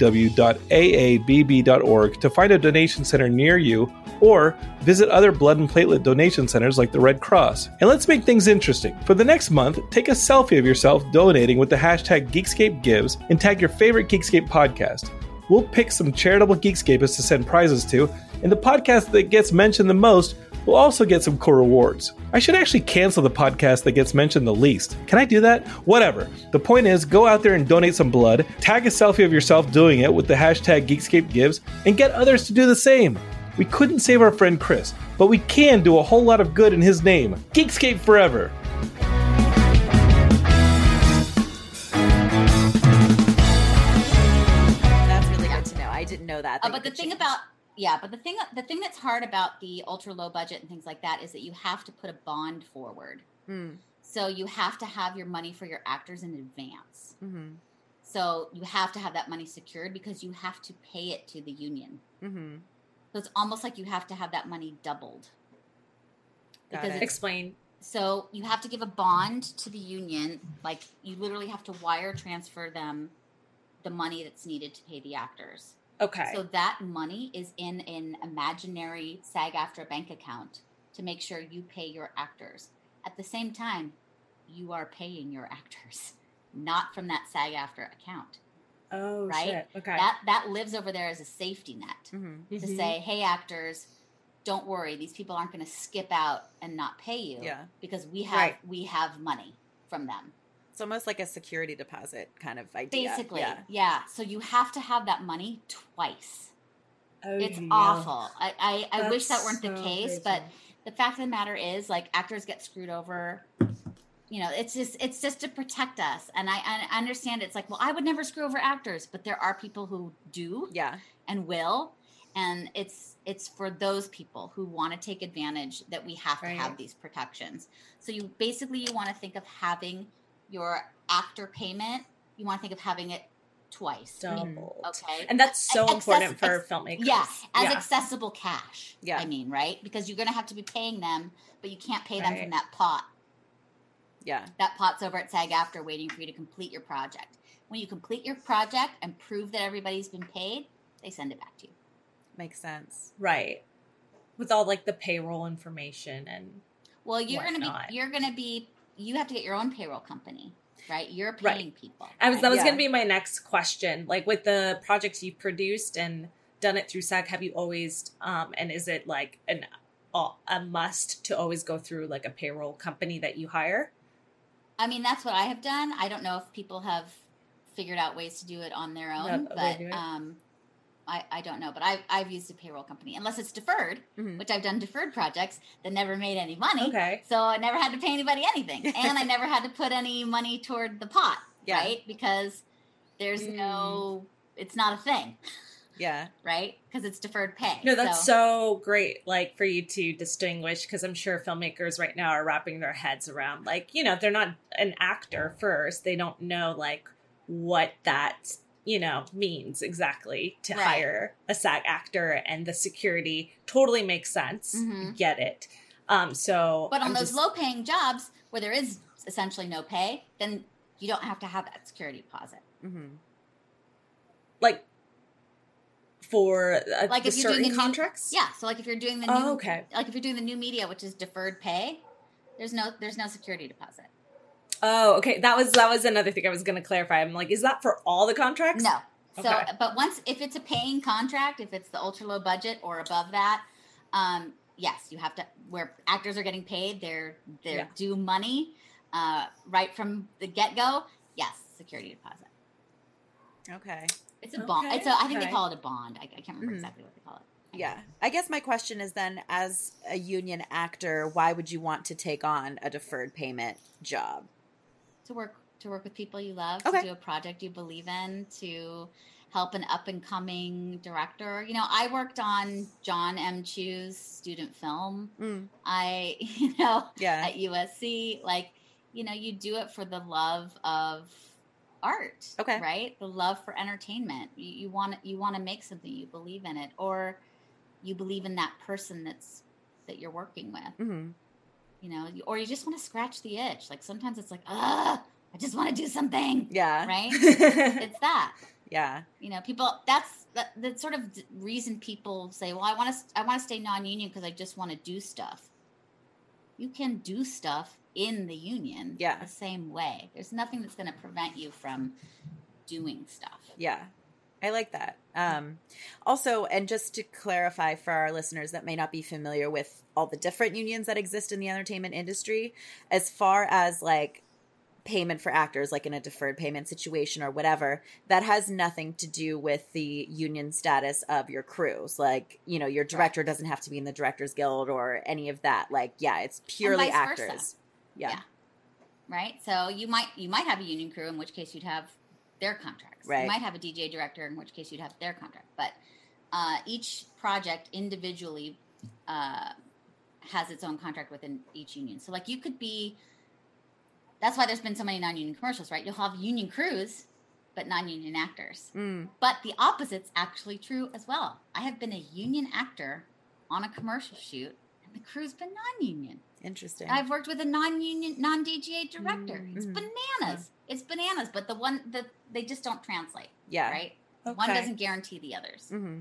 to find a donation center near you or visit other blood and platelet donation centers like the Red Cross. And let's make things interesting. For the next month, take a selfie of yourself donating with the hashtag GeekScapeGives and tag your favorite Geekscape podcast. We'll pick some charitable Geekscapists to send prizes to, and the podcast that gets mentioned the most will also get some cool rewards. I should actually cancel the podcast that gets mentioned the least. Can I do that? Whatever. The point is, go out there and donate some blood, tag a selfie of yourself doing it with the hashtag GeekScapeGives, and get others to do the same. We couldn't save our friend Chris, but we can do a whole lot of good in his name. Geekscape forever! I didn't that. Uh, but the could thing change. about yeah, but the thing the thing that's hard about the ultra low budget and things like that is that you have to put a bond forward. Mm, So you have to have your money for your actors in advance. mhm, So you have to have that money secured because you have to pay it to the union. mhm. So it's almost like you have to have that money doubled. Got Because it. Explain. So you have to give a bond to the union. Like you literally have to wire transfer them the money that's needed to pay the actors. Okay. So that money is in an imaginary SAG-AFTRA bank account to make sure you pay your actors. At the same time, you are paying your actors, not from that SAG-AFTRA account. oh right? shit. Okay. That that lives over there as a safety net Mhm. to Mhm. say, "Hey actors, don't worry. These people aren't going to skip out and not pay you Yeah. because we have Right. we have money from them." It's almost like a security deposit kind of idea. Basically, Yeah. yeah. So you have to have that money twice. Oh, it's yeah. awful. I I, I wish that weren't the case, crazy. but the fact of the matter is, like actors get screwed over. You know, it's just it's just to protect us, and I, I understand it's like, well, I would never screw over actors, but there are people who do Yeah. and will, and it's it's for those people who want to take advantage that we have to have these protections. So you basically you want to think of having your actor payment. You want to think of having it twice. doubled. Okay. And that's so Access- important for ex- filmmakers. Yeah, as yeah. accessible cash. Yeah. I mean, right? Because you're going to have to be paying them, but you can't pay them Right. from that pot. Yeah. That pot's over at SAG-AFTRA waiting for you to complete your project. When you complete your project and prove that everybody's been paid, they send it back to you. Makes sense. right. With all like the payroll information and Well, you're going to be you're going to be you have to get your own payroll company, right? You're Right. paying people. I was right? that was Yeah. going to be my next question. Like with the projects you've produced and done it through SAG, have you always um and is it like an a a must to always go through like a payroll company that you hire? I mean, that's what I have done. I don't know if people have figured out ways to do it on their own, That- that but to do it. um, I, I don't know. But I've, I've used a payroll company, unless it's deferred, Mhm. which I've done deferred projects that never made any money. Okay. So I never had to pay anybody anything. and I never had to put any money toward the pot, Yeah. right? Because there's Mm. no, it's not a thing, Yeah. right? Because it's deferred pay. No, that's so great, like for you to distinguish, because I'm sure filmmakers right now are wrapping their heads around, like, you know, they're not an actor first. They don't know, like, what that, you know, means exactly to Right. hire a SAG actor and the security totally makes sense. Mhm. Get it. Um, so, But on I'm those just- low paying jobs where there is essentially no pay, then you don't have to have that security deposit. Mm-hmm. like for uh, Like if you're doing a new- contracts, Yeah. So like if you're doing the new Oh, okay. like if you're doing the new media, which is deferred pay, there's no there's no security deposit. Oh, okay. That was that was another thing I was going to clarify. I'm like, is that for all the contracts? No. So, Okay. but once if it's a paying contract, if it's the ultra low budget or above that, um, yes, you have to. Where actors are getting paid, they're they're Yeah. due money uh, right from the get go. Yes, security deposit. Okay. It's a bond. Okay, It's a. I think okay. they call it a bond. I, I can't remember Mhm. exactly what they call it. Yeah. I guess my question is then, as a union actor, why would you want to take on a deferred payment job? To work to work with people you love, Okay. to do a project you believe in, to help an up and coming director. You know, I worked on John M. Chu's student film. Mm. I, you know, Yeah. at USC. Like, you know, you do it for the love of art. Okay. Right? The love for entertainment. You, you want you want to make something, you believe in it, or you believe in that person that's that you're working with. Mm-hmm. You know, or you just want to scratch the itch. Like sometimes it's like, ah, I just want to do something. Yeah. Right? it's that. Yeah. You know, people. That's that, the sort of reason people say, "Well, I want to. I want to stay non-union because I just want to do stuff." You can do stuff in the union, Yeah. the same way. There's nothing that's going to prevent you from doing stuff. Yeah. I like that. Um, also, and just to clarify for our listeners that may not be familiar with all the different unions that exist in the entertainment industry, as far as like payment for actors, like in a deferred payment situation or whatever, that has nothing to do with the union status of your crews. Like, you know, your director doesn't have to be in the Directors Guild or any of that. Like, yeah, it's purely actors. Yeah. Yeah. Right? So you might you might have a union crew in which case you'd have their contracts. Right. You might have a DGA director in which case you'd have their contract. But uh, each project individually uh, has its own contract within each union. So like you could be that's why there's been so many non-union commercials, right? You'll have union crews but non-union actors. Mm. But the opposite's actually true as well. I have been a union actor on a commercial shoot and the crew's been non-union. Interesting. I've worked with a non-union, non-DGA director. It's Mhm. bananas. It's bananas. But the one that they just don't translate, yeah. right? One doesn't guarantee the others. hmm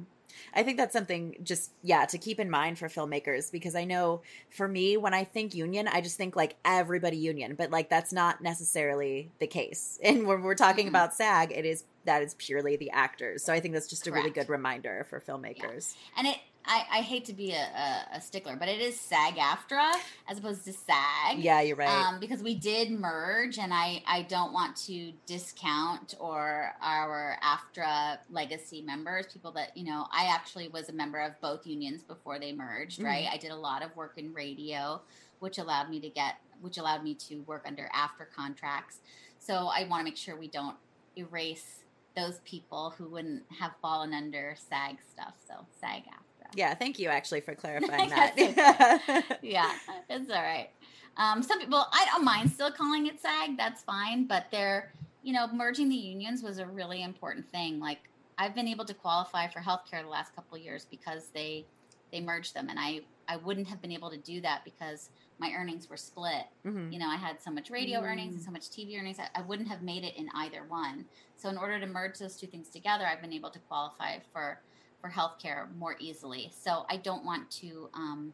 I think that's something just yeah to keep in mind for filmmakers because I know for me when I think union I just think like everybody union but like that's not necessarily the case and when we're talking Mhm. about SAG it is that is purely the actors so I think that's just a really good reminder for filmmakers And it, I, I hate to be a, a, a stickler, but it is SAG-AFTRA as opposed to SAG. yeah you're right Um, because we did merge, and I, I don't want to discount or our AFTRA legacy members, people that, you know, I actually was a member of both unions before they merged, Mhm. right? I did a lot of work in radio, which allowed me to get, which allowed me to work under AFTRA contracts. So I want to make sure we don't erase those people who wouldn't have fallen under SAG stuff. So SAG AFTRA. Yeah thank you actually for clarifying that yeah, it's all right. Um, some people, I don't mind still calling it SAG. That's fine. But they're, you know, merging the unions was a really important thing. Like I've been able to qualify for healthcare the last couple of years because they they merged them, and I I wouldn't have been able to do that because my earnings were split. Mhm. You know, I had so much radio earnings and so much TV earnings. I, I wouldn't have made it in either one. So in order to merge those two things together, I've been able to qualify for for healthcare more easily. So I don't want to um,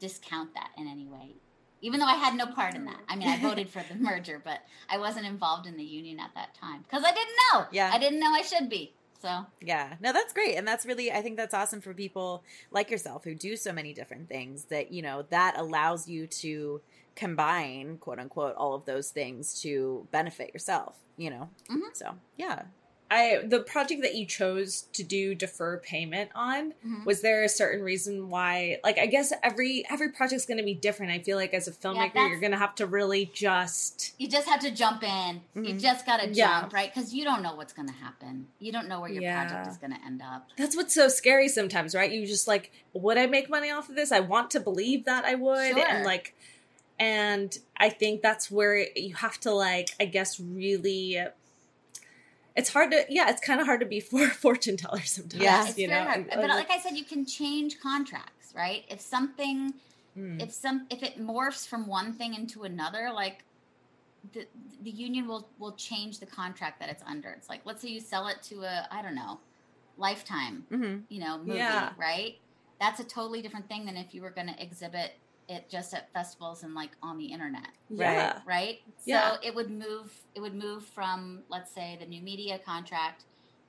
discount that in any way. Even though I had no part in that. I mean, I voted for the merger, but I wasn't involved in the union at that time because I didn't know. Yeah. I didn't know I should be. So Yeah, no, that's great. And that's really, I think that's awesome for people like yourself who do so many different things that, you know, that allows you to combine, quote unquote, all of those things to benefit yourself, you know? Mhm. So, yeah. I the project that you chose to do defer payment on Mhm. was there a certain reason why like I guess every every project's going to be different. I feel like as a filmmaker that's- you're going to have to really just you just have to jump in. You Mhm. just got to Yeah. jump, right? Because you don't know what's going to happen. You don't know where your project is going to end up. That's what's so scary sometimes, right? You just like, would I make money off of this? I want to believe that I would. Sure. And like, and I think that's where you have to like, I guess, really. It's hard to, yeah, it's kind of hard to be for fortune teller sometimes. Yeah. It's you very know. hard. But like I said, you can change contracts, right? If something Mm. if some if it morphs from one thing into another, like the the union will will change the contract that it's under. It's like let's say you sell it to a I don't know, lifetime, Mhm. you know, movie, Yeah. right? That's a totally different thing than if you were going to exhibit it just at festivals and like on the internet yeah. right? Yeah. So it would move. It would move from let's say the new media contract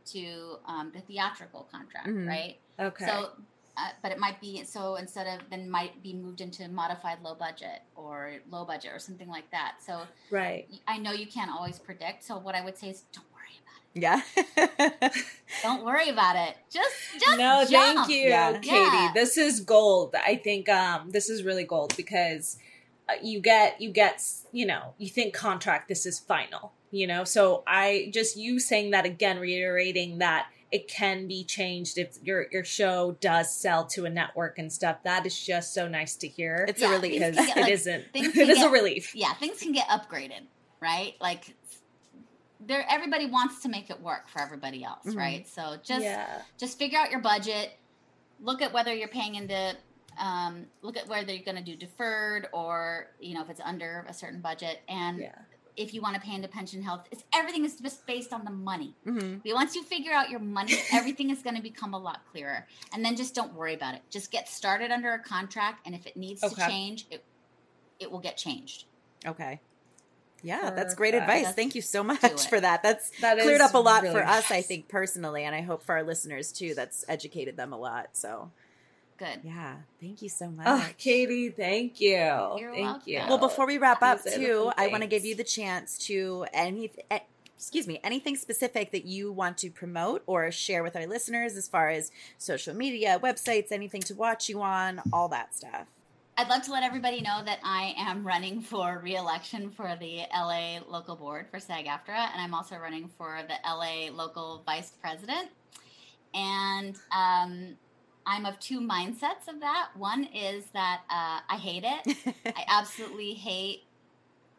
to um, the theatrical contract, Mhm. right? Okay. So, uh, but it might be so instead of then might be moved into modified low budget or low budget or something like that. So right. I know you can't always predict. So what I would say is don't Yeah. Don't worry about it. Just just no, jump. thank you, Yeah. Katie. Yeah. This is gold. I think um, this is really gold because uh, you get you get you know you think contract. This is final. You know, so I just you saying that again, reiterating that it can be changed if your your show does sell to a network and stuff. That is just so nice to hear. It's Yeah, a relief. because things can it get, like, isn't. things It can is a relief. yeah, things can get upgraded, right? Like there everybody wants to make it work for everybody else, Mhm. right? So just yeah. just figure out your budget, look at whether you're paying into um, look at whether you're going to do deferred or you know if it's under a certain budget and Yeah. if you want to pay into pension health it's everything is just based on the money hmm but once you figure out your money everything is going to become a lot clearer and then just don't worry about it just get started under a contract and if it needs to change it it will get changed Okay. Yeah, that's great advice. Thank you so much for that. That's That cleared up a lot really for us, I think, personally, and I hope for our listeners too. That's educated them a lot. So, good yeah, thank you so much. Oh, Katie, thank you. You're thank welcome. you. Well, before we wrap up, These are the too, I want to give you the chance to any, eh, excuse me, anything specific that you want to promote or share with our listeners as far as social media, websites, anything to watch you on, all that stuff. I'd love to let everybody know that I am running for re-election for the LA local board for SAG-AFTRA, and I'm also running for the LA local vice president. And um, I'm of two mindsets of that. One is that uh, I hate it. I absolutely hate.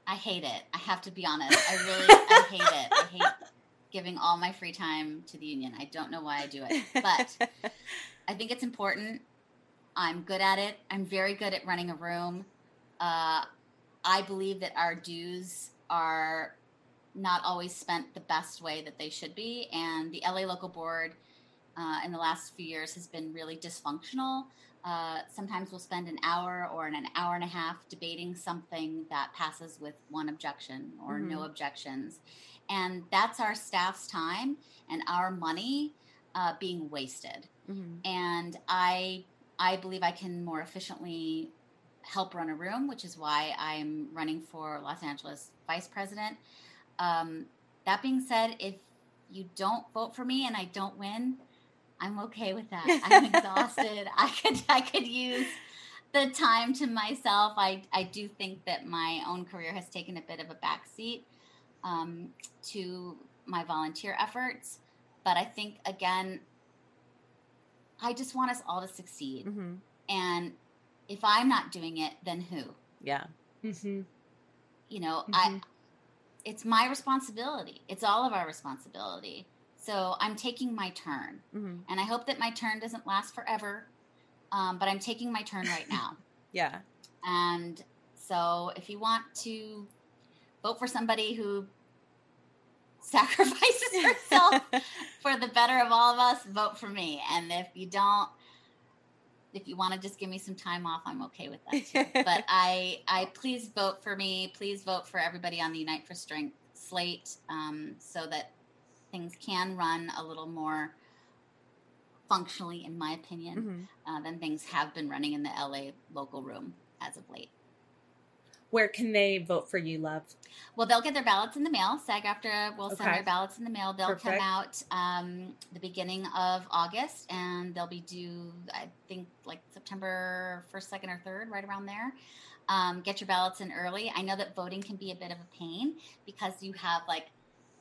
I hate it. I have to be honest. I really, I hate it. I hate giving all my free time to the union. I don't know why I do it, but I think it's important. I'm good at it. I'm very good at running a room. Uh, I believe that our dues are not always spent the best way that they should be, and the LA local board uh, in the last few years has been really dysfunctional. Uh, sometimes we'll spend an hour or an hour and a half debating something that passes with one objection or no Mhm. objections. And that's our staff's time and our money uh, being wasted Mhm. and I I believe I can more efficiently help run a room, which is why I'm running for Los Angeles vice president. Um, that being said, if you don't vote for me and I don't win, I'm okay with that. I'm exhausted. I could I could use the time to myself. I I do think that my own career has taken a bit of a backseat um, to my volunteer efforts, but I think again I just want us all to succeed. Mhm. And if I'm not doing it, then who? Yeah. Mhm. You know, Mhm. I it's my responsibility. It's all of our responsibility. So I'm taking my turn. hmm And I hope that my turn doesn't last forever. Um, but I'm taking my turn right now. Yeah. and so if you want to vote for somebody who sacrifices herself for the better of all of us, vote for me. And if you don't, if you want to just give me some time off, I'm okay with that too. but I, I please vote for me. Please vote for everybody on the Unite for Strength slate, um, so that things can run a little more functionally, in my opinion, Mhm. uh, than things have been running in the LA local room as of late. Where can they vote for you, love? Well, they'll get their ballots in the mail. SAG-AFTRA will send Okay. their ballots in the mail. They'll Perfect. come out um, the beginning of August, and they'll be due, I think, like September first, second, or third, right around there. Um, get your ballots in early. I know that voting can be a bit of a pain because you have like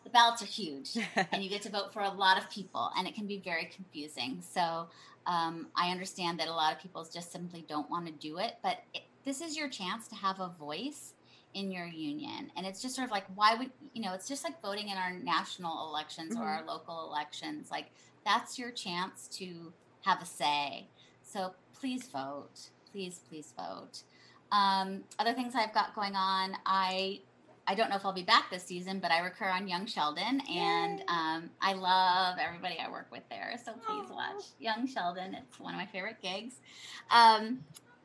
the ballots are huge, and you get to vote for a lot of people, and it can be very confusing. So um, I understand that a lot of people just simply don't want to do it, but it, this is your chance to have a voice in your union. And it's just sort of like, why would, you know, it's just like voting in our national elections or our local elections. Like, that's your chance to have a say. So please vote. please, please vote. Um, other things I've got going on, I I don't know if I'll be back this season, but I recur on Young Sheldon, and um, I love everybody I work with there. So please Aw. watch Young Sheldon. It's one of my favorite gigs. Um,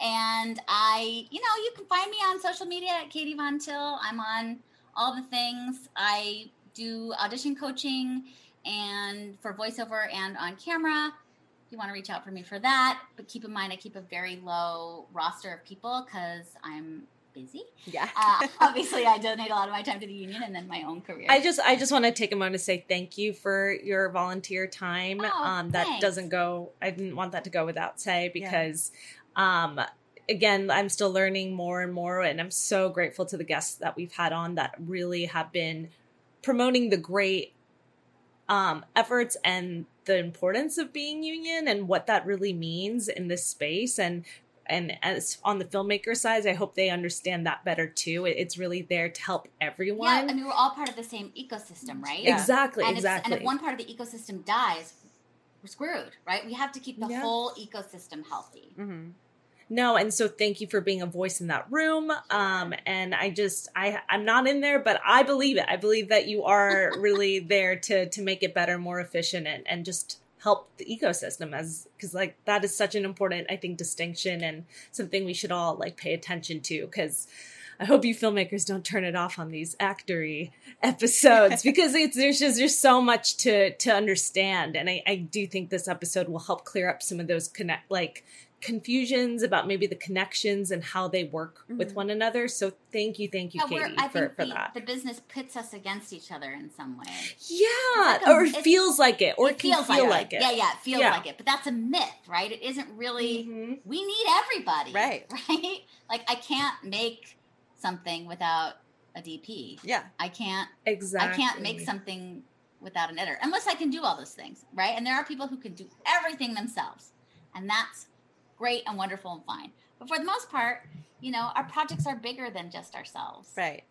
and I, you know, you can find me on social media at Katie Von Till. I'm on all the things. I do audition coaching and for voiceover and on camera. If you want to reach out for me for that, but keep in mind I keep a very low roster of people because I'm busy. Yeah. Uh, obviously, I donate a lot of my time to the union and then my own career. I just I just want to take a moment to say thank you for your volunteer time. Oh, um, that thanks. doesn't go. I didn't want that to go without say because, um, again, I'm still learning more and more, and I'm so grateful to the guests that we've had on that really have been promoting the great um, efforts and the importance of being union and what that really means in this space and and as on the filmmaker side i hope they understand that better too it's really there to help everyone yeah, I mean, we're all part of the same ecosystem, right? Yeah. exactly and exactly and if one part of the ecosystem dies, we're screwed, right? We have to keep the Yeah. whole ecosystem healthy. hmm no and so thank you for being a voice in that room. Um and i just i i'm not in there but i believe it. I believe that you are really there to to make it better more efficient and and just help the ecosystem as because like that is such an important i think distinction and something we should all like pay attention to because I hope you filmmakers don't turn it off on these actory episodes because it's there's just there's so much to to understand and I, I do think this episode will help clear up some of those connect like confusions about maybe the connections and how they work with Mhm. one another. So thank you, thank you, Yeah, Katie, I for, think for the, that. the business pits us against each other in some way. yeah, like a- or it feels like it, or it, it can feels feel like, like, it. it. Yeah, yeah, it feels Yeah. like it. But that's a myth, right? It isn't really. Mhm. We need everybody, Right. Right? Like I can't make something without a DP. Yeah. I can't. Exactly. I can't make something without an editor unless I can do all those things, right? And there are people who can do everything themselves, and that's great and wonderful and fine. But for the most part, you know, our projects are bigger than just ourselves. Right.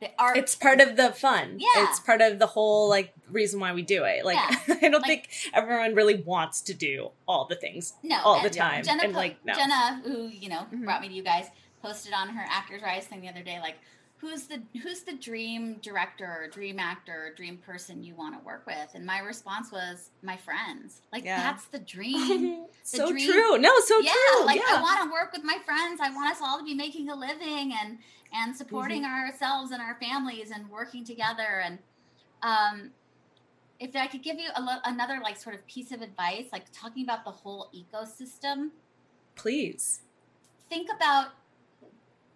They are. It's part of the fun. Yeah. It's part of the whole like reason why we do it. Like Yeah. I don't Like- think everyone really wants to do all the things no all the time. Jenna, and po- like no. Jenna, who you know Mhm. brought me to you guys, posted on her Actors Rise thing the other day, like. Who's the who's the dream director or dream actor or dream person you want to work with? And my response was my friends. Like Yeah. that's the dream. so dream- true. No, so yeah, true. like yeah. I want to work with my friends. I want us all to be making a living and and supporting Mm-hmm. ourselves and our families and working together. And um, if I could give you a lo- another like sort of piece of advice, like talking about the whole ecosystem, Please. think about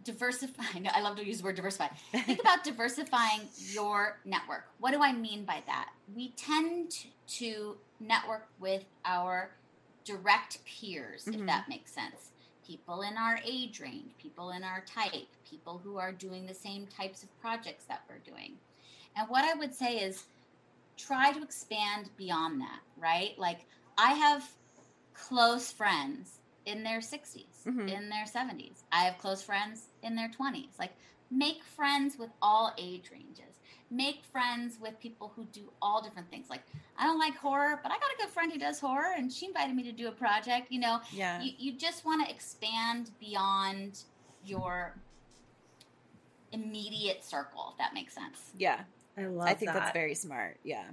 diversifying. I love to use the word diversify. Think about diversifying your network. What do I mean by that? We tend to network with our direct peers, if Mhm. that makes sense. People in our age range, people in our type, people who are doing the same types of projects that we're doing. And what I would say is try to expand beyond that, right? Like I have close friends in their 60s, Mhm. in their 70s. I have close friends in their 20s. Like make friends with all age ranges. Make friends with people who do all different things. Like I don't like horror, but I got a good friend who does horror and she invited me to do a project, you know. Yeah. You you just want to expand beyond your immediate circle, if that makes sense. yeah. I love that. I think that. that's very smart. Yeah.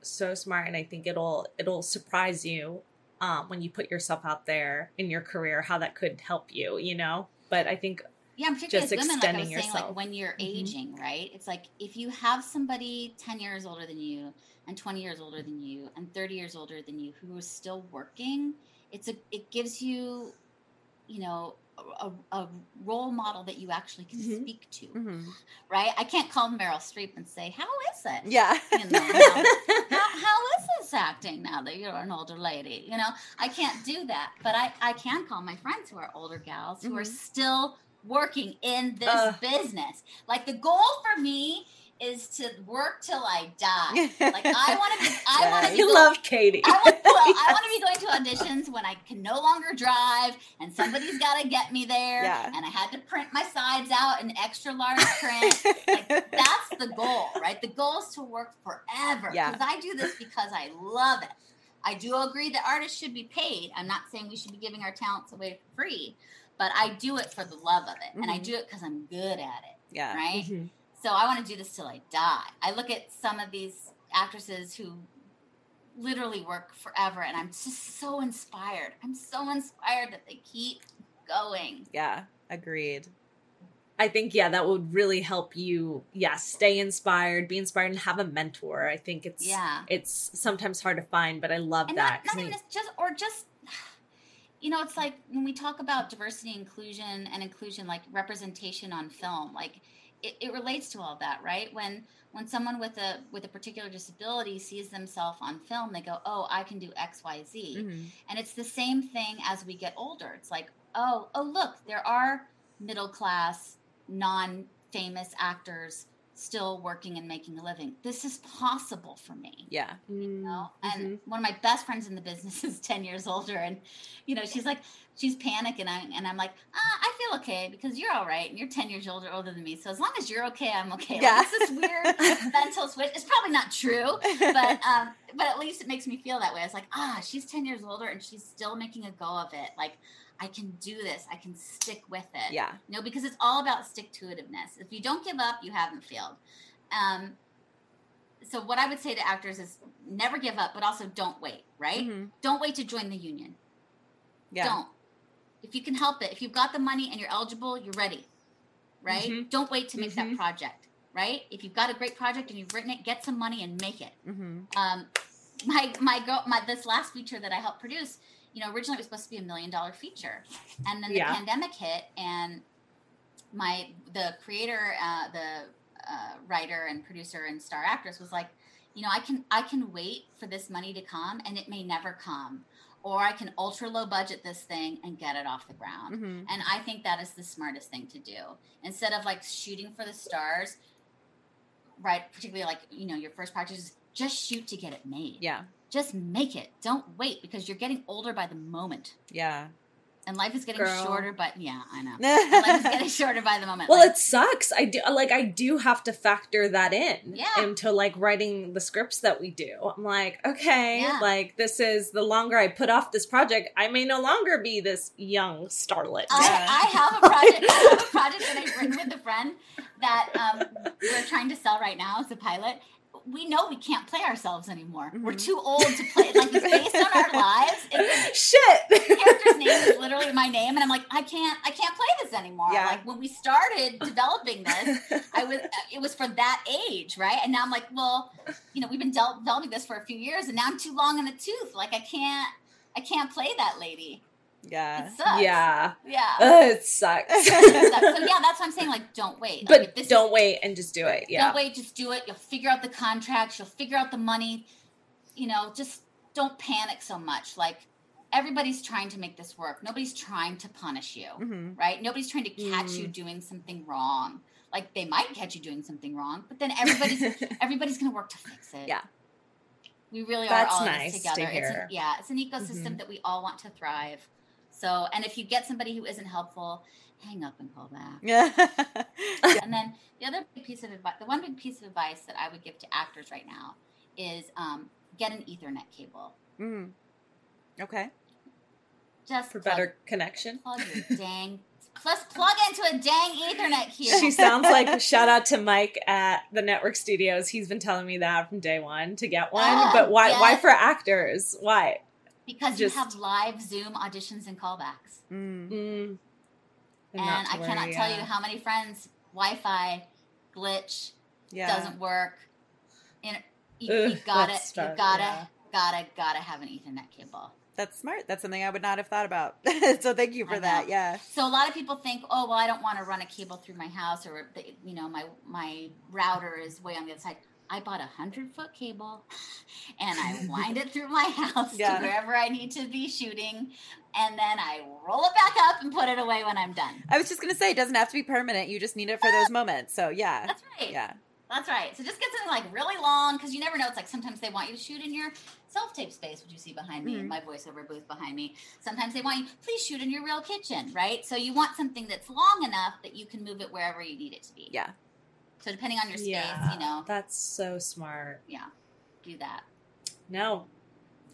so smart and I think it'll it'll surprise you um when you put yourself out there in your career how that could help you, you know? But I think Yeah, and particularly Just as women, like I extending was saying, yourself. like when you're Mhm. aging, right? It's like if you have somebody 10 years older than you and 20 years older than you and 30 years older than you who is still working, it's a it gives you, you know, a, a role model that you actually can Mhm. speak to, hmm right? I can't call Meryl Streep and say, "How is it?" Yeah. You know, how, how, how is this acting now that you're an older lady? You know, I can't do that, but I, I can call my friends who are older gals who are Mhm. still working in this Uh. business. Like the goal for me is to work till I die. Like I want to be, I want to be. you go- love Katie. I want, well, I want to be going to auditions when I can no longer drive, and somebody's got to get me there. Yeah. And I had to print my sides out in extra large print. like that's the goal, right? The goal is to work forever. Yeah. Because I do this because I love it. I do agree that artists should be paid. I'm not saying we should be giving our talents away for free, but I do it for the love of it, and I Mhm. do it because I'm good at it. Yeah. Right. Mhm. So I want to do this till I die. I look at some of these actresses who literally work forever, and I'm just so inspired. I'm so inspired that they keep going. Yeah. Agreed. I think yeah, that would really help you. Yeah, stay inspired, be inspired, and have a mentor. I think it's Yeah. it's sometimes hard to find, but I love and that. not, not I- just or just you know it's like when we talk about diversity inclusion and inclusion like representation on film like it, it relates to all that right? When when someone with a with a particular disability sees themselves on film they go oh i can do xyz Mhm. and it's the same thing as we get older. It's like oh oh look there are middle class non famous actors still working and making a living this is possible for me Yeah. you know Mhm. and one of my best friends in the business is 10 years older and you know she's like she's panicking and, I, and i'm like ah, i feel okay because you're all right and you're 10 years older older than me so as long as you're okay i'm okay Yeah. like, it's this weird mental switch it's probably not true but um but at least it makes me feel that way i was like ah she's 10 years older and she's still making a go of it like i can do this i can stick with it yeah. you know, because it's all about stick to itiveness. If you don't give up, you haven't failed. Um, so what I would say to actors is never give up, but also don't wait, right? Mhm. Don't wait to join the union. Yeah. Don't. If you can help it, if you've got the money and you're eligible, you're ready, right? Mhm. Don't wait to make Mhm. that project, right? If you've got a great project and you've written it, get some money and make it hmm um, my my girl my this last feature that I helped produce, you know, originally it was supposed to be a million dollar feature, and then the Yeah. pandemic hit, and my the creator, uh, the uh, writer and producer and star actress was like, you know, I can I can wait for this money to come, and it may never come, or I can ultra low budget this thing and get it off the ground. hmm And I think that is the smartest thing to do. Instead of like shooting for the stars, right? Particularly like, you know, your first project is just shoot to get it made. Yeah. Just make it. Don't wait because you're getting older by the moment. Yeah. And life is getting Girl. shorter, but yeah, I know. Life is getting shorter by the moment. Well, Like, it sucks. I do like I do have to factor that in Yeah. into like writing the scripts that we do. I'm like, okay, Yeah. like this is the longer I put off this project, I may no longer be this young starlet. I, I have a project. I have a project that I've written with a friend that um, we're trying to sell right now as a pilot. We know we can't play ourselves anymore. We're Mhm. too old to play. Like it's based on our lives. It's, Shit. The character's name is literally my name, and I'm like, I can't, I can't play this anymore. Yeah. Like when we started developing this, I was, it was for that age, right? And now I'm like, well, you know, we've been developing this for a few years, and now I'm too long in the tooth. Like I can't, I can't play that lady. Yeah. It sucks. yeah. yeah. Ugh, it sucks. It sucks. so yeah, that's what I'm saying. Like, don't wait. Like, but this don't is- wait and just do it. Yeah. Don't wait. Just do it. You'll figure out the contracts. You'll figure out the money. You know, just don't panic so much. Like everybody's trying to make this work. Nobody's trying to punish you, hmm right? Nobody's trying to catch you Mm. doing something wrong. Like they might catch you doing something wrong, but then everybody's everybody's going to work to fix it. Yeah. We really That's are all in nice this to together. It's an, yeah, it's an ecosystem Mhm. that we all want to thrive. So, and if you get somebody who isn't helpful, hang up and call back. Yeah. And then the other big piece of advice, the one big piece of advice that I would give to actors right now is um, get an Ethernet cable. Mhm. Okay. Just For plug- better connection. plug your dang, plus plug into a dang Ethernet cable. She sounds like shout out to Mike at the network studios. He's been telling me that from day one to get one. But why why for actors? Why? Because just- you have live Zoom auditions and callbacks, Mm. Mm. and not to I cannot worry, tell you how many friends Wi-Fi glitch Yeah. doesn't work. And you, Ugh, you gotta, you gotta, yeah. gotta, gotta have an Ethernet cable. That's smart. That's something I would not have thought about. so thank you for that. Yeah. So a lot of people think, oh, well, I don't want to run a cable through my house, or the, you know, my my router is way on the other side. I bought a hundred foot cable, and I wind it through my house Yeah. to wherever I need to be shooting, and then I roll it back up and put it away when I'm done. I was just gonna say it doesn't have to be permanent. You just need it for those moments. So yeah. That's right. Yeah. That's right. So just get something like really long because you never know. It's like sometimes they want you to shoot in your self tape space, which you see behind me, Mhm. my voiceover booth behind me. Sometimes they want you, please shoot in your real kitchen, right? So you want something that's long enough that you can move it wherever you need it to be. Yeah. So depending on your space, Yeah, you know, that's so smart. yeah, do that. No,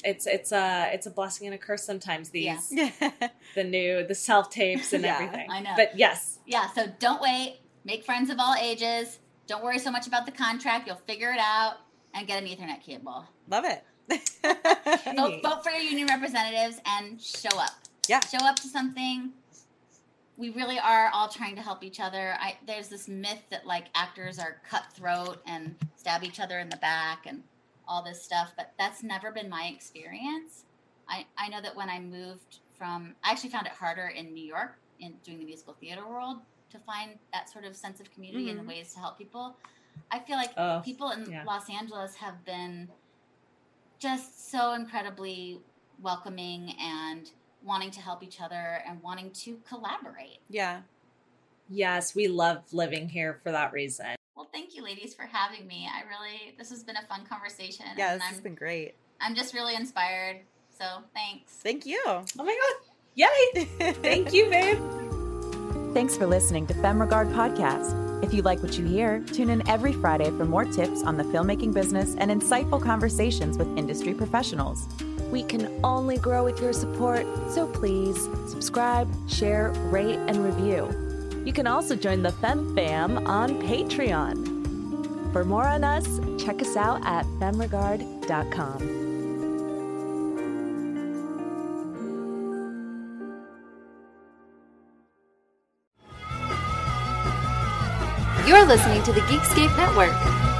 it's it's a it's a blessing and a curse sometimes. These Yeah. the new the self tapes and Yeah, everything. I know. But yes, Yeah, so don't wait. Make friends of all ages. Don't worry so much about the contract. You'll figure it out and get an Ethernet cable. Love it. Vote, vote for your union representatives and show up. Yeah. Show up to something. We really are all trying to help each other. I, there's this myth that like actors are cutthroat and stab each other in the back and all this stuff, but that's never been my experience. I, I know that when I moved from, I actually found it harder in New York in doing the musical theater world to find that sort of sense of community Mhm. and ways to help people. I feel like Oh, people in yeah. Los Angeles have been just so incredibly welcoming and wanting to help each other and wanting to collaborate. yeah. yes, we love living here for that reason. Well, thank you, ladies, for having me. I really, this has been a fun conversation. Yeah, and this I'm, has been great. I'm just really inspired. So thanks. Thank you. Oh my god! Yay! Thank you, babe. Thanks for listening to Femme Regard Podcast. If you like what you hear, tune in every Friday for more tips on the filmmaking business and insightful conversations with industry professionals. We can only grow with your support, so please subscribe, share, rate, and review. You can also join the Fem Fam on Patreon. For more on us, check us out at femregard.com. You're listening to the Geekscape Network.